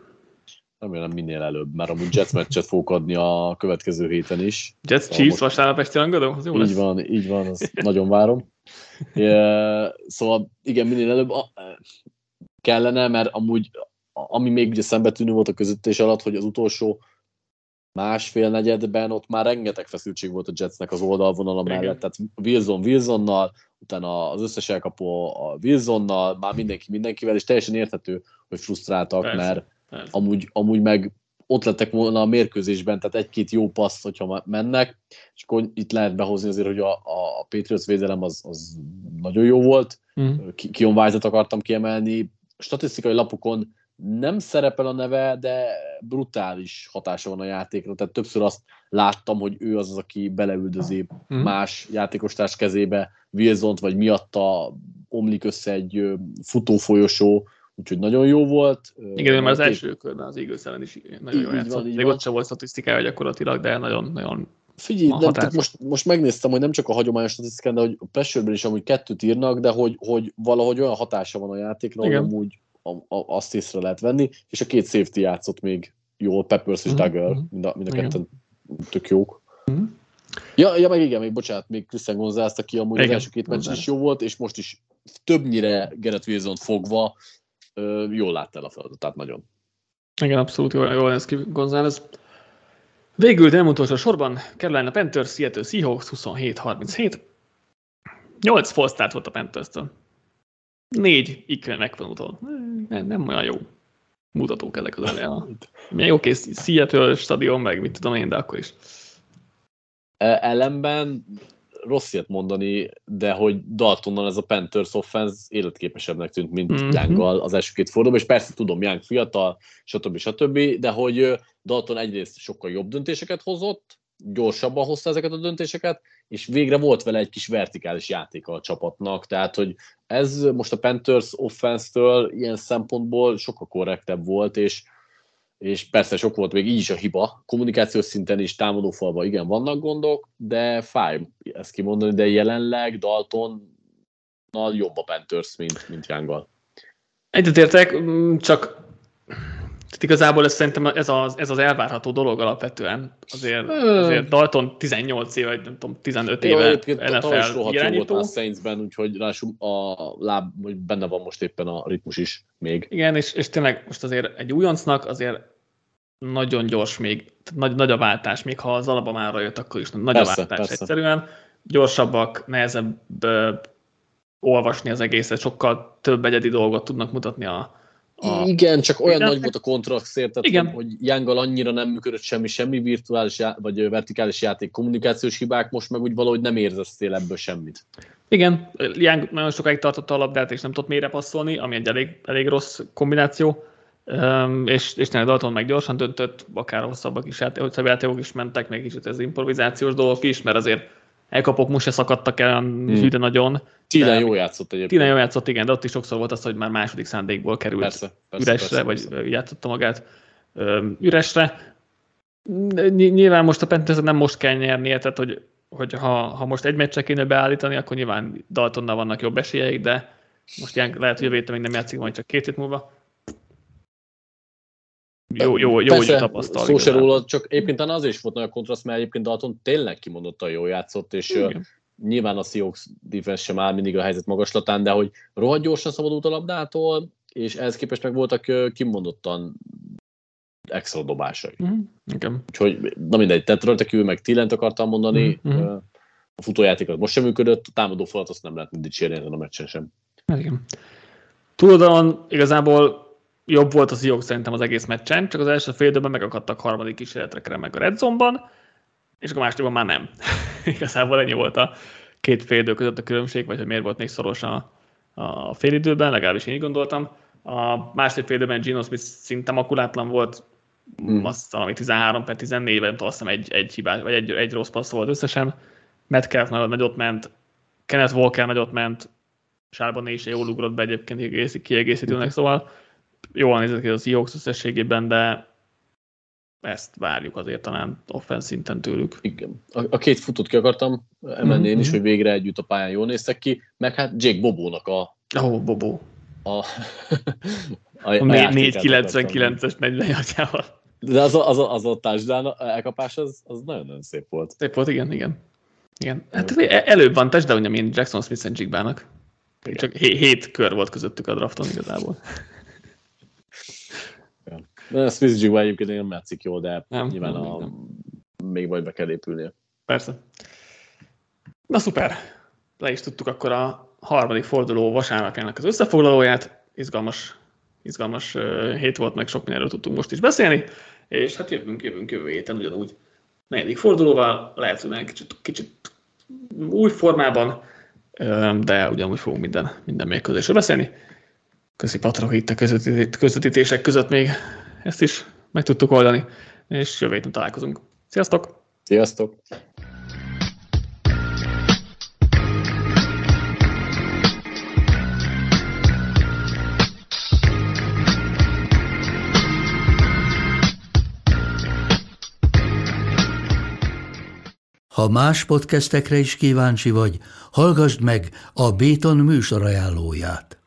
Remélem minél előbb, mert amúgy Jets meccset fogok adni a következő héten is. Jets Szóval Chiefs most- vasárnap esti rangadó? Az jó lesz. Így van, így van, azt nagyon várom. É, Szóval igen, minél előbb a- kellene, mert amúgy ami még ugye szembetűnő volt a közöttés alatt, hogy az utolsó másfél negyedben ott már rengeteg feszültség volt a Jetsnek az oldalvonala Igen. mellett, tehát Wilson Wilsonnal, utána az összes elkapó a Wilsonnal, már mindenki mindenkivel, és teljesen érthető, hogy frusztráltak, Persze. mert Persze. amúgy, amúgy meg ott lettek volna a mérkőzésben, tehát egy-két jó passz, hogyha mennek, és akkor itt lehet behozni azért, hogy a, a Patriots védelem az, az nagyon jó volt. Ki- Kion White-ot akartam kiemelni, statisztikai lapokon nem szerepel a neve, de brutális hatása van a játékra, tehát többször azt láttam, hogy ő az az, aki beleüldözi Mhm. más játékostárs kezébe Wilsont, vagy miatta omlik össze egy futófolyosó, úgyhogy nagyon jó volt. Igen, már az két- első körben az Eagles ellen is nagyon jól van, játszott. így Még van. ott sem volt statisztikája gyakorlatilag, de nagyon, nagyon Figyelj, nem, tehát most, most megnéztem, hogy nem csak a hagyományos statisztikán, de hogy a pressure is amúgy kettőt írnak, de hogy, hogy valahogy olyan hatása van a játékra, hogy amúgy a, a, azt észre lehet venni, és a két safety játszott még jól, Peppers és Mhm, Duggar, mhm. mind a, mind a ketten tök jók. Mhm. Ja, ja, meg igen, még bocsánat, még Christian González, aki amúgy az Igen, első két meccs González. is jó volt, és most is többnyire Gerett wilson fogva jól látta el a feladatát nagyon. Igen, abszolút jól, jól néz ki González. Végül, de nem utolsó sorban, Carolina Panthers, Seattle Seahawks 27-37. 8 false start volt a Panthers-től. 4 ikre megvonultól. Nem, nem olyan jó mutatók ezek az elején. Milyen jó kész Seattle stadion, meg mit tudom én, de akkor is. Ellenben rossz ilyet mondani, de hogy Daltonnal ez a Panthers offense életképesebbnek tűnt, mint Mhm. mm-hmm. Younggal az első két fordulóban, és persze tudom, Young fiatal, stb. stb., de hogy Dalton egyrészt sokkal jobb döntéseket hozott, gyorsabban hozta ezeket a döntéseket, és végre volt vele egy kis vertikális játéka a csapatnak, tehát hogy ez most a Panthers offense-től ilyen szempontból sokkal korrektebb volt, és és persze sok volt még így is a hiba, kommunikációs szinten is, támadófalban igen, vannak gondok, de fáj ezt kimondani, de jelenleg Dalton jobb a Panthers, mint, mint Younggal. Egyetértek, mm, csak tehát igazából ez szerintem ez az, ez az elvárható dolog alapvetően. Azért, azért Dalton 18 éve, vagy nem tudom, 15 Jó, éve NFL jó volt irányító. a Saintsben, úgyhogy ráadásul a láb, hogy benne van most éppen a ritmus is még. Igen, és, és tényleg most azért egy újoncnak azért nagyon gyors még, nagy, nagy a váltás, még ha az Alabamára jött, akkor is nagy Persze, a váltás persze. egyszerűen. Gyorsabbak, nehezebb ö, olvasni az egészet, sokkal több egyedi dolgot tudnak mutatni a, a Igen, csak olyan Igen. nagy volt a kontraszt, érted, Igen. hogy, Younggal annyira nem működött semmi, semmi virtuális já- vagy vertikális játék, kommunikációs hibák, most meg úgy valahogy nem érzesztél ebből semmit. Igen, Young nagyon sokáig tartotta a labdát, és nem tudott mélyre passzolni, ami egy elég, elég rossz kombináció, um, és, és tényleg Dalton meg gyorsan döntött, akár hosszabbak is játék, hosszabb játékok is mentek, még kicsit ez improvizációs dolgok is, mert azért elkapok most se szakadtak el hmm. nagyon. Tílen jó játszott egyébként. Tényleg jól játszott, igen, de ott is sokszor volt az, hogy már második szándékból került Persze, persze, üresre, persze, vagy persze. játszotta magát üresre. Nyilván most a Panthers nem most kell nyernie, tehát hogy, hogy ha, ha most egy meccse kéne beállítani, akkor nyilván Daltonnal vannak jobb esélyeik, de most ilyen, lehet, hogy jövő még nem játszik, majd csak két hét múlva. Jó, jó, jó, hogy Persze, tapasztal. Szó se róla, csak egyébként azért is volt nagy a kontraszt, mert egyébként Dalton tényleg kimondottan jól játszott, és Igen. nyilván a Seahawks defense sem áll mindig a helyzet magaslatán, de hogy rohadt gyorsan szabadult a labdától, és ehhez képest meg voltak kimondottan extra dobásai. Mhm, Igen. Úgyhogy, na mindegy, tehát rajta kívül meg Tillent akartam mondani, ö, a futójáték az most sem működött, a támadó falat azt nem lehet dicsérni ezen a meccsen sem. Hát Igen. Túloldalon igazából jobb volt az Seahawks szerintem az egész meccsen, csak az első fél időben megakadtak harmadik kísérletekre meg a Red Zone-ban, és akkor másodikban már nem. Igazából ennyi volt a két fél idő között a különbség, vagy hogy miért volt még szoros a, a fél időben, legalábbis én így gondoltam. A második fél időben Gino Smith szinte makulátlan volt, hmm. azt valami 13 per 14, ben azt egy, egy hibás, vagy egy, egy rossz passz volt összesen. Metcalf nagyon nagyot ment, Kenneth Walker nagyot ment, Sárban is jól ugrott be egyébként kiegészítőnek, szóval jól nézett ki az Seahawks összességében, de ezt várjuk azért talán offense szinten tőlük. Igen. A, a két futót ki akartam emelni mm-hmm. én is, mhm. hogy végre együtt a pályán jól néztek ki, meg hát Jake Bobónak a... Ó, oh, Bobó. A, a, a, a 499-es 40 jartjával. De az a, az a, az a touchdown elkapás, az, az nagyon-nagyon szép volt. Szép volt, igen, igen. igen. Hát előbb van touchdown, mint Jackson Smith Jigba-nak. Csak hét kör volt közöttük a drafton igazából. Ja. Smith Jigba egyébként nem látszik jól, de nem, nyilván nem, a, nem. még majd be kell épülnie. Persze. Na szuper. Le is tudtuk akkor a harmadik forduló vasárnapjának az összefoglalóját. Izgalmas, izgalmas hét volt, meg sok mindenről tudtunk most is beszélni. És hát jövünk, jövünk jövő héten ugyanúgy negyedik fordulóval, lehet, hogy kicsit, kicsit új formában, de ugyanúgy fogunk minden, minden mérkőzésről beszélni. Köszi Patrok itt a közvetítések között még ezt is meg tudtuk oldani, és jövő héten találkozunk. Sziasztok! Sziasztok! Ha más podcastekre is kíváncsi vagy, hallgassd meg a Béton műsor ajánlóját.